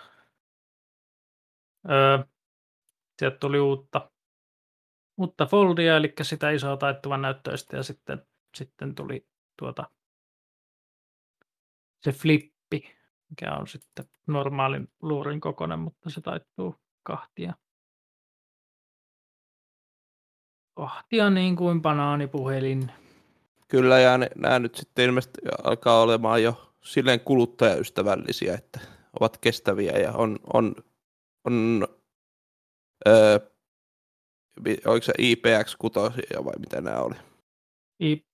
S5: Öö, sieltä tuli uutta, uutta foldia, eli sitä isoa taittuvan näyttöistä, ja sitten, sitten tuli tuota, se flippi, mikä on sitten normaalin luurin kokoinen, mutta se taittuu kahtia. Kahtia niin kuin banaanipuhelin.
S4: Kyllä, ja nämä nyt sitten ilmeisesti alkaa olemaan jo silleen kuluttajaystävällisiä, että ovat kestäviä ja on, on, on öö, oliko se IPX6 vai mitä nämä oli?
S5: I,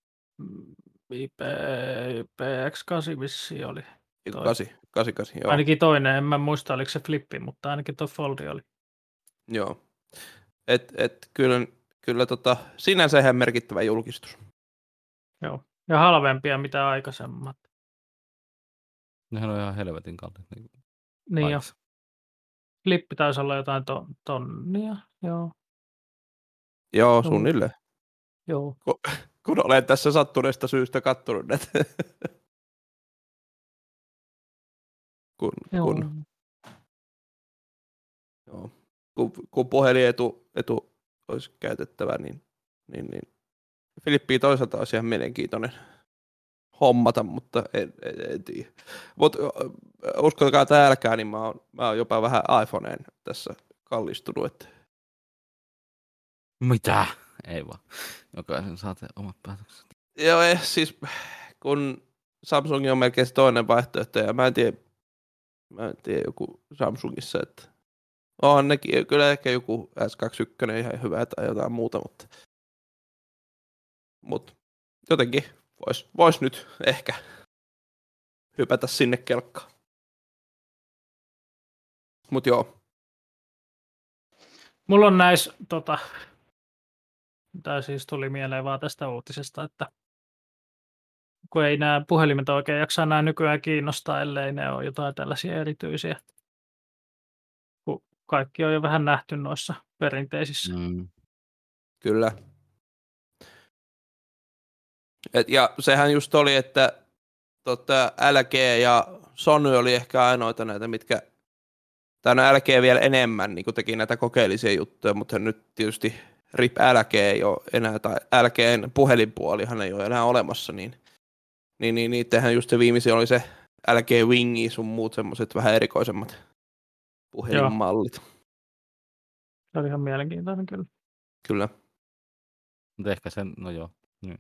S5: IP, IPX8 vissiin oli. Toi.
S4: 8, 8, 8 joo.
S5: Ainakin toinen, en mä muista oliko se flippi, mutta ainakin tuo foldi oli.
S4: joo. Et, et, kyllä, kyllä tota, sinänsä ihan merkittävä julkistus.
S5: Joo. Ja halvempia mitä aikaisemmat.
S3: Nehän on ihan helvetin kalliit. Niin
S5: Niin jo. Flippi taisi olla jotain to, tonnia. Joo.
S4: Joo, suunnilleen.
S5: Joo.
S4: Kun olen tässä sattuneesta syystä kattonut näitä. kun,
S5: Joo.
S4: kun, joo. kun, kun puhelin etu olisi käytettävä, niin, niin, niin Filippi toisaalta olisi ihan mielenkiintoinen hommata, mutta en, en, en tiedä. Mutta uskokaa täälläkään, niin mä oon, mä oon jopa vähän iPhoneen tässä kallistunut, että
S3: Mitä? Ei vaan. Jokaisen saa tehdä omat päätökset.
S4: Joo, eh, siis kun Samsung on melkein se toinen vaihtoehto, ja mä en tiedä, mä en tiedä joku Samsungissa, että on nekin, kyllä ehkä joku S21 ihan hyvä tai jotain muuta, mutta, mutta jotenkin vois, vois nyt ehkä hypätä sinne kelkkaan. Mut joo,
S5: Mulla on näissä, tota, tämä siis tuli mieleen vaan tästä uutisesta, että kun ei nämä puhelimet oikein jaksaa nämä nykyään kiinnostaa, ellei ne ole jotain tällaisia erityisiä. Kun kaikki on jo vähän nähty noissa perinteisissä.
S3: Mm.
S4: Kyllä. Et, ja sehän just oli, että tota, LG ja Sony oli ehkä ainoita näitä, mitkä, tai no LG vielä enemmän niin teki näitä kokeellisia juttuja, mutta nyt tietysti RIP LG ei ole enää, tai LGn puhelinpuolihan ei ole enää olemassa, niin, niin, niin niittenhän just se viimeisin oli se LG Wingi sun muut semmoiset vähän erikoisemmat puhelinmallit.
S5: Se oli ihan mielenkiintoinen kyllä.
S4: Kyllä.
S3: Mutta ehkä sen, no joo. Niin.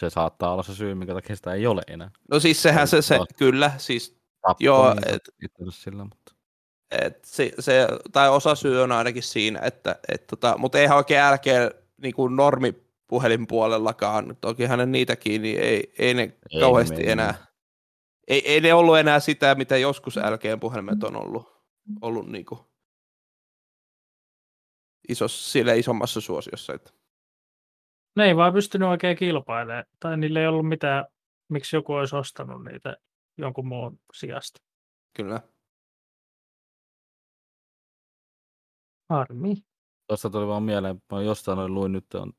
S3: Se saattaa olla se syy, minkä takia sitä ei ole enää.
S4: No siis sehän se, se
S3: Joo.
S4: kyllä, siis
S3: Tappo,
S4: Joo,
S3: niin
S4: et-
S3: et, sillä, mutta...
S4: Et se, se, tai osa syy on ainakin siinä, että et tota, mutta eihän oikein älkeen niin kuin normipuhelinpuolellakaan, tokihan ne niitäkin, niin ei, ei ne
S3: Ei
S4: kauheasti
S3: mene.
S4: enää, ei, ei, ne ollut enää sitä, mitä joskus älkeen puhelimet on ollut, ollut niin kuin isos, sille isommassa suosiossa. Että.
S5: Ne ei vaan pystynyt oikein kilpailemaan, tai niillä ei ollut mitään, miksi joku olisi ostanut niitä jonkun muun sijasta.
S4: Kyllä.
S5: Harmi.
S3: Tuosta tuli vaan mieleen, mä jostain noin luin nyt on,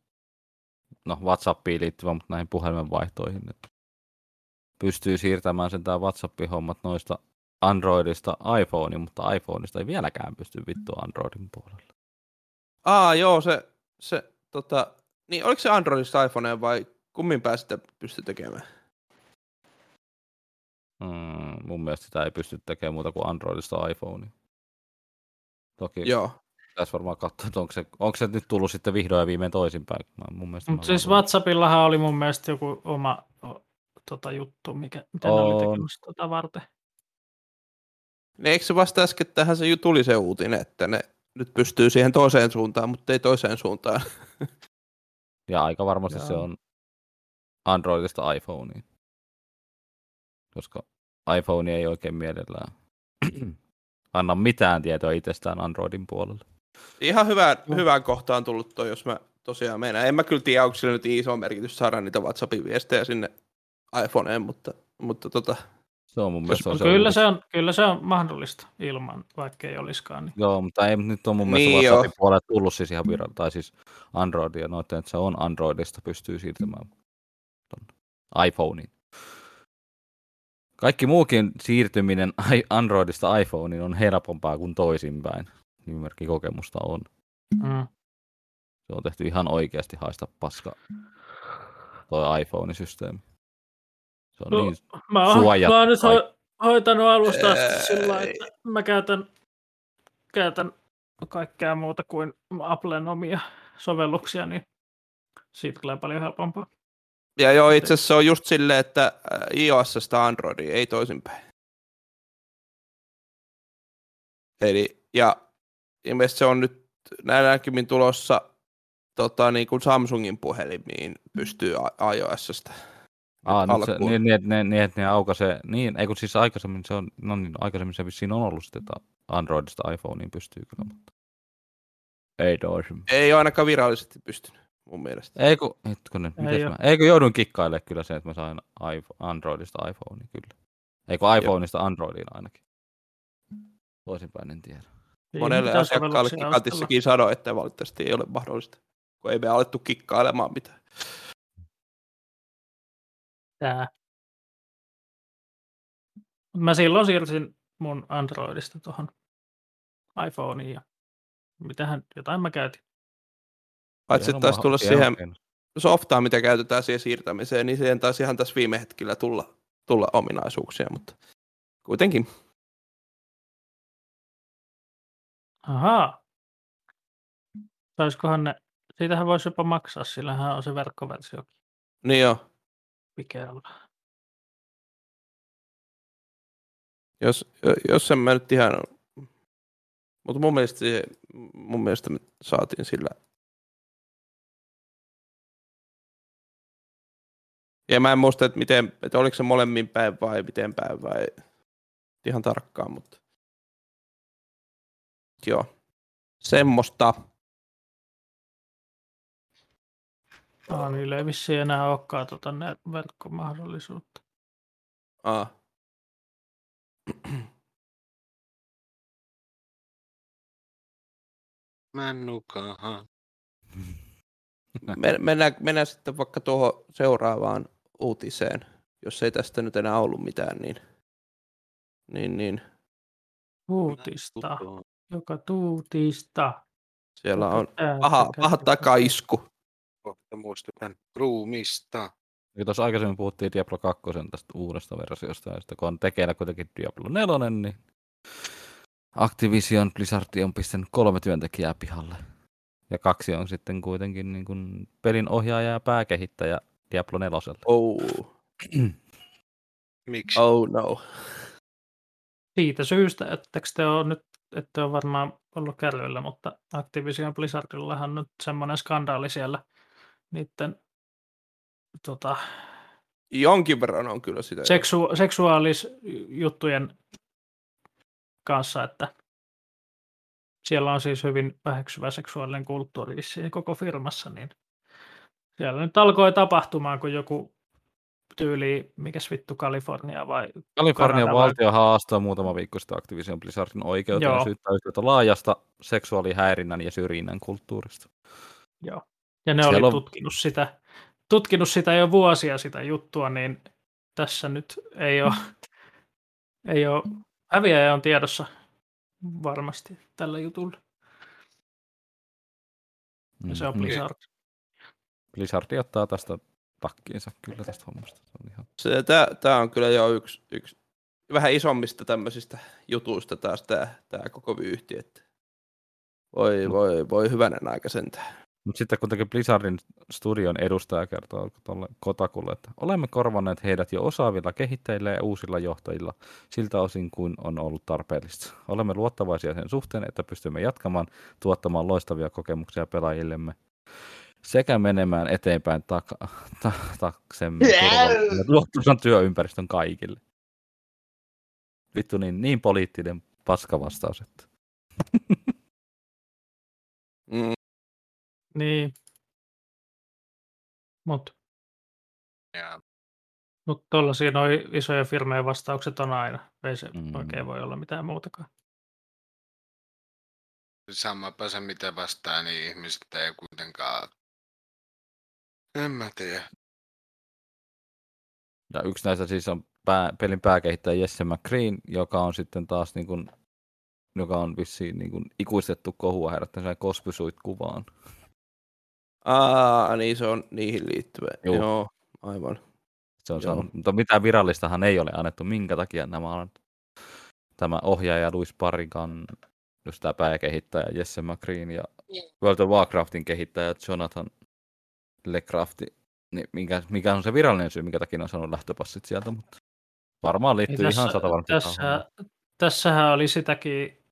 S3: no Whatsappiin liittyvä, mutta näihin puhelimen vaihtoihin, että pystyy siirtämään sen tää WhatsApp-hommat noista Androidista iPhoneen, mutta iPhoneista ei vieläkään pysty vittu Androidin puolella.
S4: Aa, joo, se, se tota, niin oliko se Androidista iPhoneen vai kummin päin sitä pysty tekemään?
S3: Mm, mun mielestä sitä ei pysty tekemään muuta kuin Androidista iPhoneen. Toki
S4: Joo.
S3: Pitäisi varmaan katsoa, että onko se, onko se nyt tullut sitten vihdoin ja viimein toisinpäin. Mä, mun mielestä
S5: Mutta siis
S3: vaan-
S5: WhatsAppillahan oli mun mielestä joku oma o, tota juttu, mikä, mitä ne oli
S3: On.
S5: tekemässä tota varten.
S4: Ne eikö se vasta äsken tähän se ju- tuli se uutinen, että ne nyt pystyy siihen toiseen suuntaan, mutta ei toiseen suuntaan.
S3: Ja aika varmasti se
S4: Joo.
S3: on Androidista iPhoneen. Koska iPhone ei oikein mielellään anna mitään tietoa itsestään Androidin puolelle.
S4: Ihan hyvään,
S5: Joo.
S4: hyvään kohtaan tullut toi, jos mä tosiaan meinaan. En mä kyllä tiedä, onko sillä nyt iso merkitys saada niitä WhatsAppin viestejä sinne iPhoneen, mutta, mutta tota,
S3: Se on mun mielestä se on
S5: No
S3: se
S5: kyllä, se on, kyllä se on mahdollista ilman, vaikka ei olisikaan. Niin.
S3: Joo, mutta ei nyt on mun mielestä
S4: Niin.
S3: WhatsAppin puolelle tullut siis ihan viran, tai siis Android ja noitten, että se on Androidista pystyy siirtymään ton iPhoneen. Kaikki muukin siirtyminen Androidista iPhoneen on helpompaa kuin toisinpäin. Nimimerkkikokemusta on.
S5: Mm.
S3: Se on tehty ihan oikeasti haista paska toi iPhone-systeemi. Se on
S5: No,
S3: niin
S5: Mä oon,
S3: Suojat
S5: mä oon nyt ho- hoitanut alusta asti sillä lailla, että mä käytän, käytän kaikkea muuta kuin Applen omia sovelluksia, niin siitä tulee paljon helpompaa.
S4: Ja joo, itse asiassa se on just silleen, että äh, iOSsta Androidiin, ei toisinpäin. Eli, ja ilmeisesti se on nyt näillä näkymin tulossa tota, niin kuin Samsungin puhelimiin pystyy iOSsta.
S3: Aa, nyt se, niin, niin, niin, niin, että ne aukaisee, niin, ei kun siis aikaisemmin se on, no niin, aikaisemmin se vissiin on ollut sitten, että Androidista iPhoneen pystyy kyllä, mutta ei toisin.
S4: Ei ole ainakaan virallisesti pystynyt, mun mielestä.
S3: Ei kun, hetkonen,
S5: Ei
S3: mitäs mä, eikö joudun kikkailemaan kyllä se, että mä sain iPhone, Androidista iPhoneen kyllä. Ei kun iPhoneista Androidiin ainakin. Toisinpäin en tiedä.
S5: Ei
S4: Monelle asiakkaalle
S5: sovelluksia
S4: Gigantissakin sanoi, että valitettavasti ei ole mahdollista, kun ei me alettu kikkailemaan mitään.
S5: Tää. Mä silloin siirsin mun Androidista tuohon iPhoneen ja mitähän, jotain mä käytin.
S4: Paitsi
S3: Hieno
S4: että taisi tulla
S3: hieno
S4: siihen
S3: keino.
S4: softaan, mitä käytetään siihen siirtämiseen, niin siihen taisi ihan tässä viime hetkellä tulla, tulla ominaisuuksia, mutta kuitenkin.
S5: Ahaa. Saisikohan ne, siitähän voisi jopa maksaa, sillähän on se verkkoversio
S4: Niin joo,
S5: Pikealla.
S4: jos, jos en mä nyt ihan... Mutta mun mielestä, siihen, mun mielestä me saatiin sillä... Ja mä en muista, että, miten, että oliko se molemmin päin vai miten päin vai ihan tarkkaan, mutta joo, semmoista.
S5: Ah, niillä ei vissiin enää olekaan tota ne verkkomahdollisuutta.
S4: Aa.
S2: Männukahan.
S4: Men- Mennään, mennään sitten vaikka tuohon seuraavaan uutiseen, jos ei tästä nyt enää ollut mitään, niin, niin, niin
S5: Uutista, joka tuutista.
S4: siellä on paha, paha takaisku.
S2: Kohta muistutan ruumista.
S3: Ja tuossa aikaisemmin puhuttiin Diablo 2 tästä uudesta versiosta, ja sitten kun on tekeillä kuitenkin Diablo 4, niin Activision Blizzard on pistänyt kolme työntekijää pihalle. Ja kaksi on sitten kuitenkin niin kuin pelin ohjaaja ja pääkehittäjä Diablo 4.
S4: Oh,
S2: Miksi?
S4: oh no.
S5: Siitä syystä, että te on nyt, ette ole varmaan ollut kärryillä, mutta Activision Blizzardillahan on nyt semmoinen skandaali siellä niiden tota,
S4: Jonkin verran on kyllä sitä.
S5: seksu, seksuaalisjuttujen kanssa, että siellä on siis hyvin väheksyvä seksuaalinen kulttuuri koko firmassa, niin siellä nyt alkoi tapahtumaan, kun joku tyyli, mikäs vittu, Kalifornia vai
S3: Kalifornian
S5: vai-
S3: valtio haastaa muutama viikko sitten Activision Blizzardin oikeuteen
S5: Joo.
S3: syyttää yhtiötä laajasta seksuaalihäirinnän ja syrjinnän kulttuurista.
S5: Joo. Ja ne
S3: Siellä
S5: oli
S3: on-
S5: tutkinut sitä, tutkinut sitä jo vuosia sitä juttua, niin tässä nyt ei ole, ei ole häviäjä on tiedossa varmasti tällä jutulla. Ja se on
S3: Mhm.
S5: Blizzard.
S3: Blizzard ottaa tästä takkiinsa kyllä tästä hommasta. Se on ihan...
S4: Se, tää, tää on kyllä jo yksi, yksi vähän isommista tämmöisistä jutuista taas tää, tää koko vyyhti, että voi, voi, voi hyvänen aika sentään.
S3: Mutta sitten kuitenkin Blizzardin studion edustaja kertoo tuolle Kotakulle, että olemme korvanneet heidät jo osaavilla kehittäjillä ja uusilla johtajilla siltä osin kuin on ollut tarpeellista. Olemme luottavaisia sen suhteen, että pystymme jatkamaan tuottamaan loistavia kokemuksia pelaajillemme sekä menemään eteenpäin taka- ta- taksemme ja luottavan työympäristön kaikille. Vittu niin, niin poliittinen paskavastaus, että
S4: Mm,
S5: Niin. Mutta
S2: Ja
S5: mut tuollaisia noi isoja firmojen vastaukset on aina. Ei se
S3: Mm.
S5: mm. oikein voi olla mitään muutakaan.
S2: samapa se mitä vastaa, niin ihmiset ei kuitenkaan... En mä tiedä.
S3: Ja yksi näistä siis on pää, pelin pääkehittäjä Jesse McGreen, joka on sitten taas niin kuin joka on vissiin niin kuin ikuistettu kohua herättänyt kospysuit kuvaan.
S4: Aa, niin se on niihin liittyvä. Joo, Joo aivan.
S3: Se on
S4: Joo.
S3: saanut, mutta mitään virallistahan ei ole annettu, minkä takia nämä on tämä ohjaaja Louis Parigan, just tämä pääkehittäjä Jesse McGreen ja World of Warcraftin kehittäjä Jonathan LeCrafti, niin mikä, mikä on se virallinen syy, minkä takia ne on saanut lähtöpassit sieltä, mutta varmaan liittyy
S5: Niin
S3: ihan sata varmasti tähän hommaan.
S5: tässä, tässähän oli sitäkin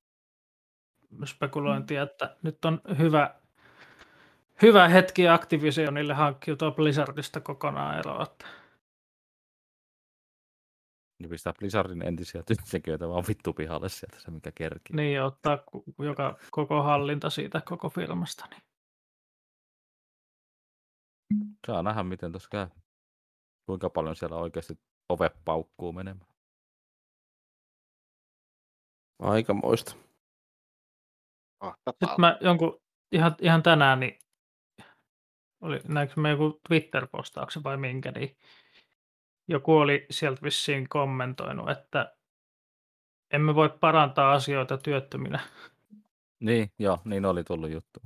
S5: spekulointia, että nyt on hyvä, hyvä hetki Activisionille hankkiutua Blizzardista kokonaan eroa.
S3: Niin pistää Blizzardin entisiä työntekijöitä vaan vittu pihalle sieltä se, mikä kerkii.
S5: niin ottaa joka, koko hallinta siitä koko firmasta. Niin.
S3: Saa nähdä, miten tuossa käy. Kuinka paljon siellä oikeasti ove paukkuu menemään.
S4: Aikamoista.
S5: Sitten mä jonkun, ihan, ihan tänään, niin oli, näinkö mä joku Twitter-postauksen vai minkä, niin joku oli sieltä vissiin kommentoinut, että emme voi parantaa asioita työttöminä.
S3: Niin, joo, niin oli tullut juttu.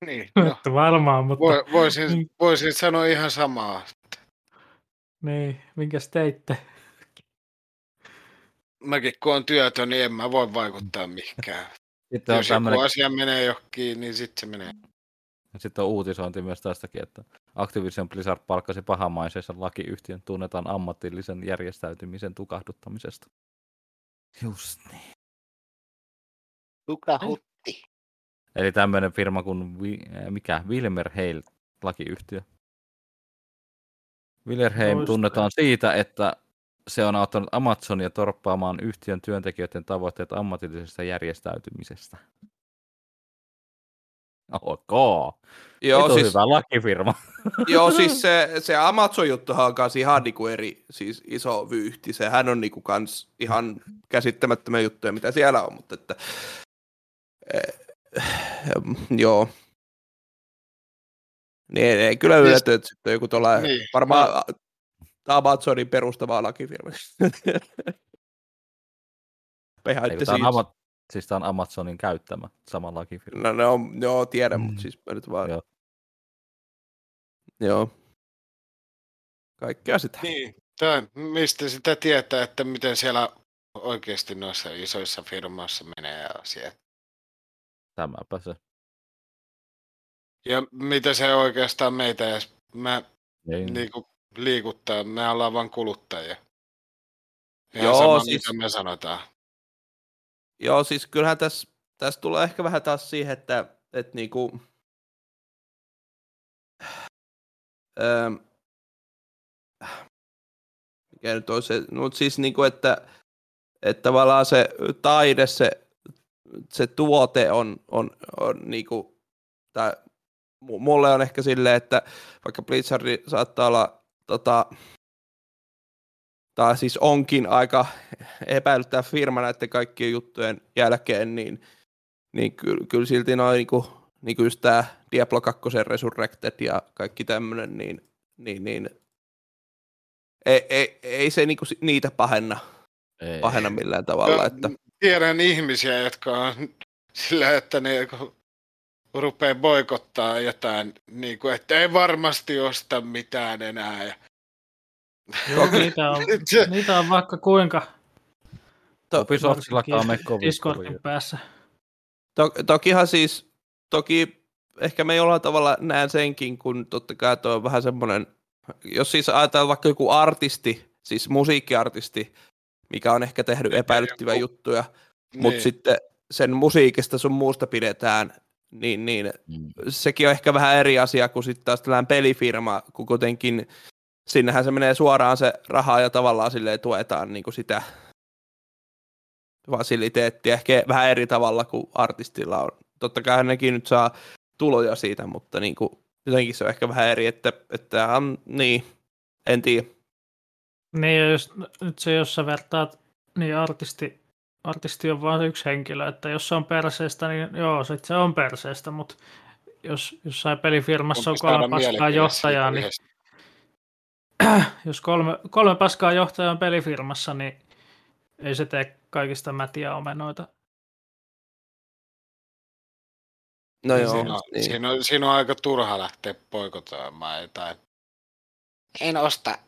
S2: Niin, no,
S5: Että varmaan, mutta
S2: voi, voisin,
S5: Niin.
S2: voisin sanoa ihan samaa.
S5: niin, minkäs teitte?
S2: Mäkin kun on työtön, niin en mä voi vaikuttaa mihinkään.
S3: Sitten on,
S2: Jos joku
S3: tämmönen,
S2: asia menee johonkin, niin sitten se menee.
S3: sitten on uutisointi myös tästäkin, että Activision Blizzard palkkasi pahamaisen lakiyhtiön tunnetaan ammatillisen järjestäytymisen tukahduttamisesta. Just niin.
S2: Kuka hutti?
S3: Eli tämmöinen firma kuin Vi, äh, mikä? Wilmer Hale lakiyhtiö. Wilmerheim
S5: Just
S3: tunnetaan siitä, että se on auttanut Amazonia torppaamaan yhtiön työntekijöiden tavoitteet ammatillisesta järjestäytymisestä. Ok.
S4: Joo,
S3: Joo,
S4: siis,
S3: hyvä lakifirma.
S4: joo, siis se, se Amazon-juttuhan on kanssa ihan niinku eri, siis iso vyyhti. Sehän on niinku kans ihan käsittämättömiä juttuja, mitä siellä on, mutta että, eh, joo. Niin ei, ei kyllä ylläty, että sitten on joku tuolla
S2: Niin.
S4: varmaan Amazonin perustava lakifirma.
S3: Tämä
S4: siis,
S3: Ama- siis tämä on Amazonin käyttämä sama lakifirma.
S4: no, ne on, joo, tiedän,
S3: Mm.
S4: mutta siis mä nyt vaan,
S3: Joo.
S4: joo. Kaikkea sitä.
S2: Niin. Tää, mistä sitä tietää, että miten siellä oikeasti noissa isoissa firmoissa menee asiat.
S3: Tämäpä se.
S2: Ja mitä se oikeastaan meitä edes mä, niin kuin liikuttaa. Me ollaan vain kuluttajia. Ihan
S4: Joo,
S2: sama,
S4: siis-
S2: mitä me sanotaan.
S4: Joo, siis kyllähän tässä, tässä tulee ehkä vähän taas siihen, että, että niinku, öö, mikä nyt on se, no, siis niinku, että, että tavallaan se taide, se, se tuote on, on, on niinku, tai mu- mulle on ehkä silleen, että vaikka Blizzard saattaa olla tota, tai siis onkin aika epäilyttävä firma näiden kaikkien juttujen jälkeen, niin, niin kyllä, kyllä silti noin niinku, niinku just tämä Diablo 2 Resurrected ja kaikki tämmöinen, niin, niin, niin ei, ei, ei se niinku niitä pahenna,
S3: ei.
S4: pahenna millään tavalla. Että,
S2: Tiedän ihmisiä, jotka on sillä, että ne rupeaa boikottaa jotain, niin kuin, että ei varmasti osta mitään enää. Ja...
S5: Niitä on, niitä on vaikka kuinka
S3: Ubisoftillakaan on me kovin
S5: Discordin päässä.
S4: to, tokihan siis, toki ehkä me jollain tavalla näen senkin, kun totta kai tuo on vähän semmoinen, jos siis ajatellaan vaikka joku artisti, siis musiikkiartisti, mikä on ehkä tehnyt epäilyttäviä
S2: joku-
S4: juttuja,
S2: niin.
S4: mutta sitten sen musiikista sun muusta pidetään, niin, niin
S3: Mm.
S4: sekin on ehkä vähän eri asia kuin sitten taas tällainen pelifirma, kun kuitenkin sinnehän se menee suoraan se rahaa ja tavallaan silleen tuetaan niin kuin sitä fasiliteettia ehkä vähän eri tavalla kuin artistilla on. Totta kai nekin nyt saa tuloja siitä, mutta niin kuin, jotenkin se on ehkä vähän eri, että, että um, niin, en tiedä.
S5: Niin, ja jos, nyt se, jos sä vertaat, niin artisti, artisti on vain yksi henkilö, että jos se on perseestä, niin joo, sit se on perseestä, mutta jos jossain pelifirmassa on kolme paskaa johtajaa, niin jos kolme, kolme paskaa johtajaa on pelifirmassa, niin ei se tee kaikista mätiä omenoita.
S4: No
S2: Niin
S4: joo,
S2: siinä, on,
S4: niin.
S2: siinä, on, siinä on aika turha lähteä poikotoimaan jotain. En osta.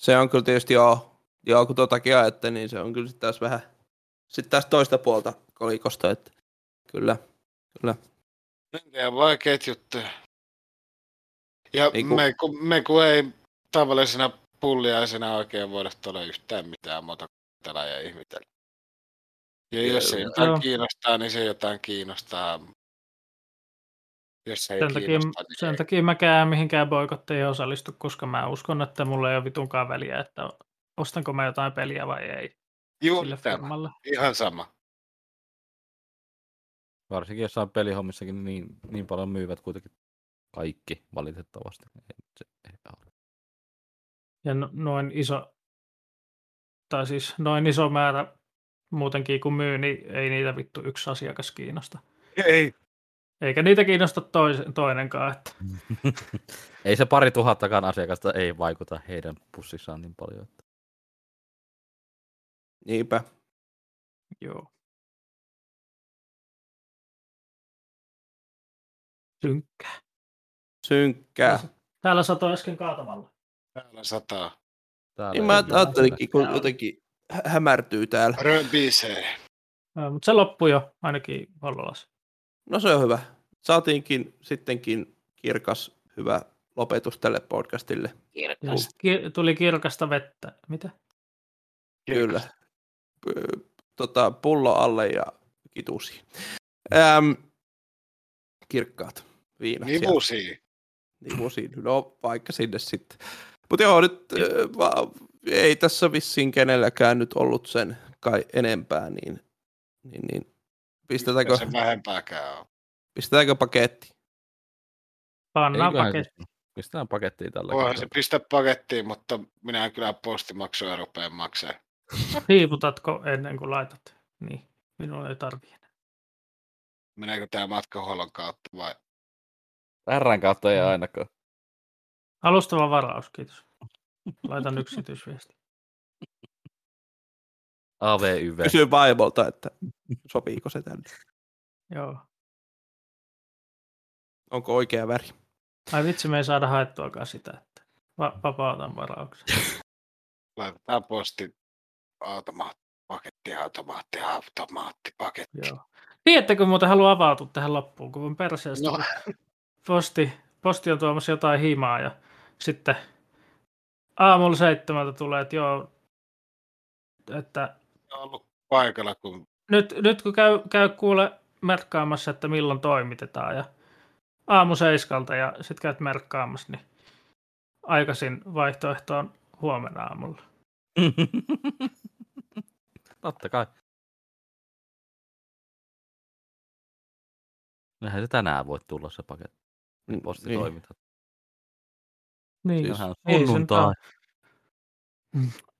S4: Se on kyllä tietysti joo, joo kun totakin ajatte, niin se on kyllä sitten taas vähän, sitten taas toista puolta kolikosta, että kyllä, kyllä.
S2: En tiedä, vaikeat juttuja. Ja
S4: Niin kun-
S2: me, kun, me kun ei tavallisena pulliaisena oikein voida tuolla yhtään mitään muuta kuin ja ihmitellä. Ja jos se jotain kiinnostaa, niin se jotain kiinnostaa. Jos se ei
S5: Sen takia,
S2: niin
S5: sen
S2: ei.
S5: takia mäkään mihinkään boikotteihin osallistu, koska mä uskon, että mulla ei ole vitunkaan väliä, että ostanko mä jotain peliä vai ei
S2: Juuri
S5: sille
S2: tämä. Ihan sama.
S3: Varsinkin jossain pelihommissakin niin, niin paljon myyvät kuitenkin kaikki valitettavasti. Ei, se, ei auta.
S5: Ja no- noin iso, tai siis noin iso määrä muutenkin kun myy, niin ei niitä vittu yksi asiakas kiinnosta.
S2: Ei.
S5: Eikä niitä kiinnosta tois, toinenkaan. Että.
S3: ei se pari tuhattakaan asiakasta ei vaikuta heidän pussissaan niin paljon. Että.
S4: Niinpä.
S5: Joo. Synkkää.
S4: Synkkää.
S5: Täällä satoi äsken kaatavalla.
S2: Täällä sataa.
S3: Täällä
S4: Niin mä ajattelinkin, kun jotenkin hä- hämärtyy täällä.
S2: Röbisee.
S5: Mutta se loppui jo ainakin Hollolassa.
S4: No se on hyvä. Saatiinkin sittenkin kirkas, hyvä lopetus tälle podcastille.
S5: Sit ki- tuli kirkasta vettä. Mitä?
S4: Kyllä. P- tota, pullo alle ja kitusi. Ähm, kirkkaat viinat.
S2: Nivusi.
S4: Nivusi. No vaikka sinne sitten. Mutta joo, nyt äh, va- ei tässä vissiin kenelläkään nyt ollut sen kai enempää, niin, niin, niin pistetäänkö,
S2: Se vähempääkään on.
S4: pistetäänkö paketti?
S5: Pannaan paketti.
S3: Pistetään pakettiin tällä
S2: Voihan se pistää pakettiin, mutta minä en kyllä postimaksuja rupea maksaa.
S5: Hiiputatko ennen kuin laitat? Niin, minun ei tarvii enää.
S2: Meneekö tämä matkahuollon kautta vai?
S3: Rn kautta ei
S5: Mm.
S3: ainakaan.
S5: Alustava varaus, kiitos. Laitan yksityisviesti.
S3: AVYV.
S4: Kysy vaimolta, että sopiiko se tänne.
S5: Joo.
S4: Onko oikea väri?
S5: Ai vitsi, me ei saada haettuakaan sitä, että va- vapautan varauksen.
S2: Laitetaan posti automaatti, paketti, automaatti, automaatti, paketti.
S5: Joo. Tiedättekö muuten haluaa avautua tähän loppuun, kun on perseestä.
S2: No.
S5: Posti, posti on tuomassa jotain himaa ja sitten aamulla seitsemältä tulee, että joo, että
S2: ollut paikalla, kun
S5: nyt, nyt kun käy, käy kuule merkkaamassa, että milloin toimitetaan ja aamu seiskalta ja sitten käyt merkkaamassa, niin aikaisin vaihtoehto on huomenna aamulla.
S3: Totta kai. Eihän se tänään voi tulla se paketti. Posti
S4: niin.
S3: toimitat.
S5: Niin,
S4: Siis
S3: Sehän on sunnuntai.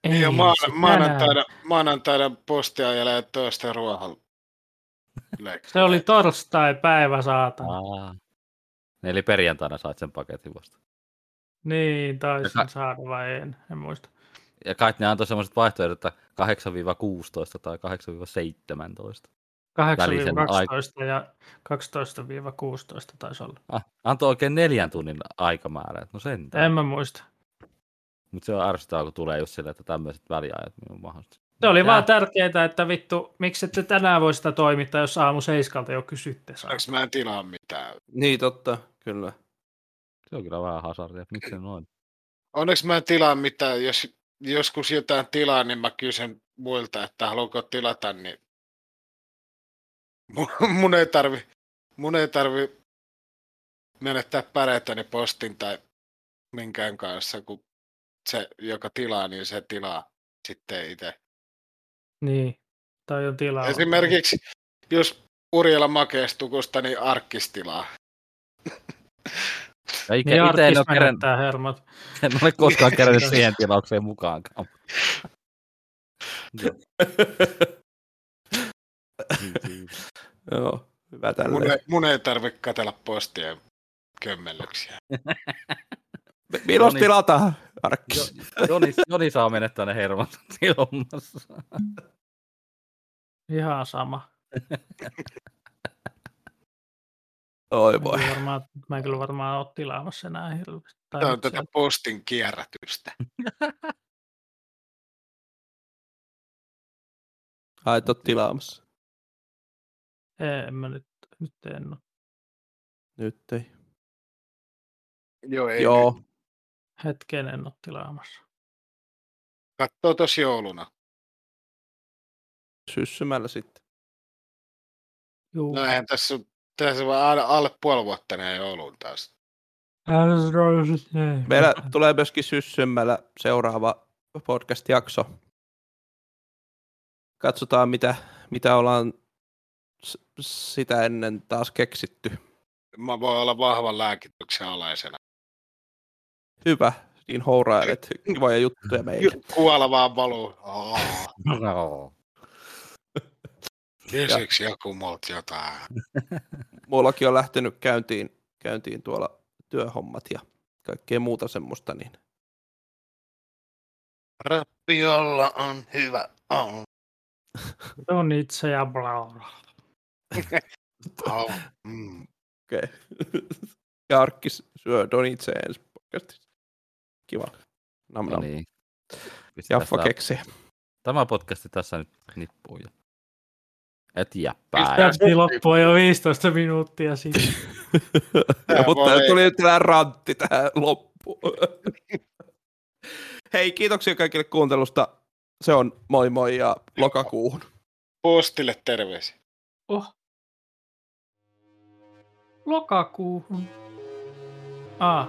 S5: Ei
S2: Niin ja
S5: se
S2: maan,
S5: tänään.
S2: maanantaina, maanantaina posti ajelee toista ruohon.
S5: Se oli torstai päivä saatana.
S3: Aa. Eli perjantaina sait sen paketin vasta.
S5: Niin, taisin
S3: ka-
S5: saada vai en, en muista.
S3: Ja kai ne antoi semmoiset vaihtoehdot, että 8-16 tai 8-17.
S5: 8-12 ja 12-16 taisi olla.
S3: Ah, antoi oikein neljän tunnin aikamäärä. No sentään.
S5: En mä muista.
S3: Mutta se on ärsyttävää, kun tulee just silleen, että tämmöiset väliajat niin on mahdollista.
S5: Se oli
S3: Tää-
S5: vaan tärkeää, että vittu, miksi ette tänään voi sitä toimittaa, jos aamu seiskalta jo kysytte saa.
S2: Saanko mä en tilaa mitään?
S4: Niin totta, kyllä.
S3: Se on kyllä vähän hasardia. Miksi se noin?
S2: Onneksi mä en tilaa mitään. Jos joskus jotain tilaa, niin mä kysyn muilta, että haluanko tilata, niin mun, mun ei tarvi, mun ei tarvi menettää pärettäni postin tai minkään kanssa, kun se, joka tilaa, niin se tilaa sitten itse.
S5: Niin, tai on tilaa.
S2: Esimerkiksi jos Urjala Makeestukusta, niin Arkkis tilaa.
S3: Ja ikä,
S5: Niin
S3: itse en ole,
S5: menettää hermot.
S3: en ole koskaan kerännyt siihen tilaukseen mukaankaan. Joo.
S4: Joo, hyvä
S2: Mun ei, mun ei tarvitse katella postien kömmellyksiä.
S4: Milloin
S3: No niin.
S4: tilataan? Arkkis.
S3: Jo, Joni, Joni saa menettää ne hermot ilmassa.
S5: Ihan sama.
S4: Oi
S5: Mä
S4: voi.
S5: kyllä varmaan, mä en kyllä varmaan ole tilaamassa enää hirveästi.
S2: Tämä on
S5: nyt
S2: tätä
S5: sieltä-
S2: postin kierrätystä.
S4: Ai, et oo tilaamassa.
S5: En mä nyt, nyt en ole.
S4: Nyt ei.
S2: Joo, ei
S4: Joo.
S5: Hetken en ole tilaamassa.
S2: Katsoo tosi jouluna.
S4: Syssymällä sitten.
S5: Juu.
S2: No eihän tässä, tässä on alle, alle puoli vuotta näin jouluun taas.
S4: Meillä tulee myöskin syssymällä seuraava podcast-jakso. Katsotaan, mitä, mitä ollaan sitä ennen taas keksitty.
S2: Mä voin olla vahvan lääkityksen alaisena.
S4: Hyvä, niin hourailet kivoja juttuja meille.
S2: Kuola vaan valuu.
S3: No.
S2: Joku multa jotain?
S4: Mullakin on lähtenyt käyntiin, käyntiin tuolla työhommat ja kaikkea muuta semmoista, niin
S2: Rappiolla on hyvä on.
S5: on itse ja bla bla.
S2: Oh, mm.
S4: okei. ja Arkkis syö Donitse ensi podcastissa. Kiva. Nam,
S3: No
S4: nam.
S3: niin. Pistetään
S4: Jaffa
S3: tää-
S4: keksii.
S3: Tämä podcasti tässä nyt nippuu jo. Et jäppää.
S5: Täytyy loppua jo 15 minuuttia sitten.
S4: ja, mutta
S2: voi-
S4: tuli nyt tällainen rantti tähän loppuun. Hei, kiitoksia kaikille kuuntelusta. Se on moi moi ja lokakuuhun.
S2: Postille terveisiä.
S5: Oh. Lokakuuhun. Ah.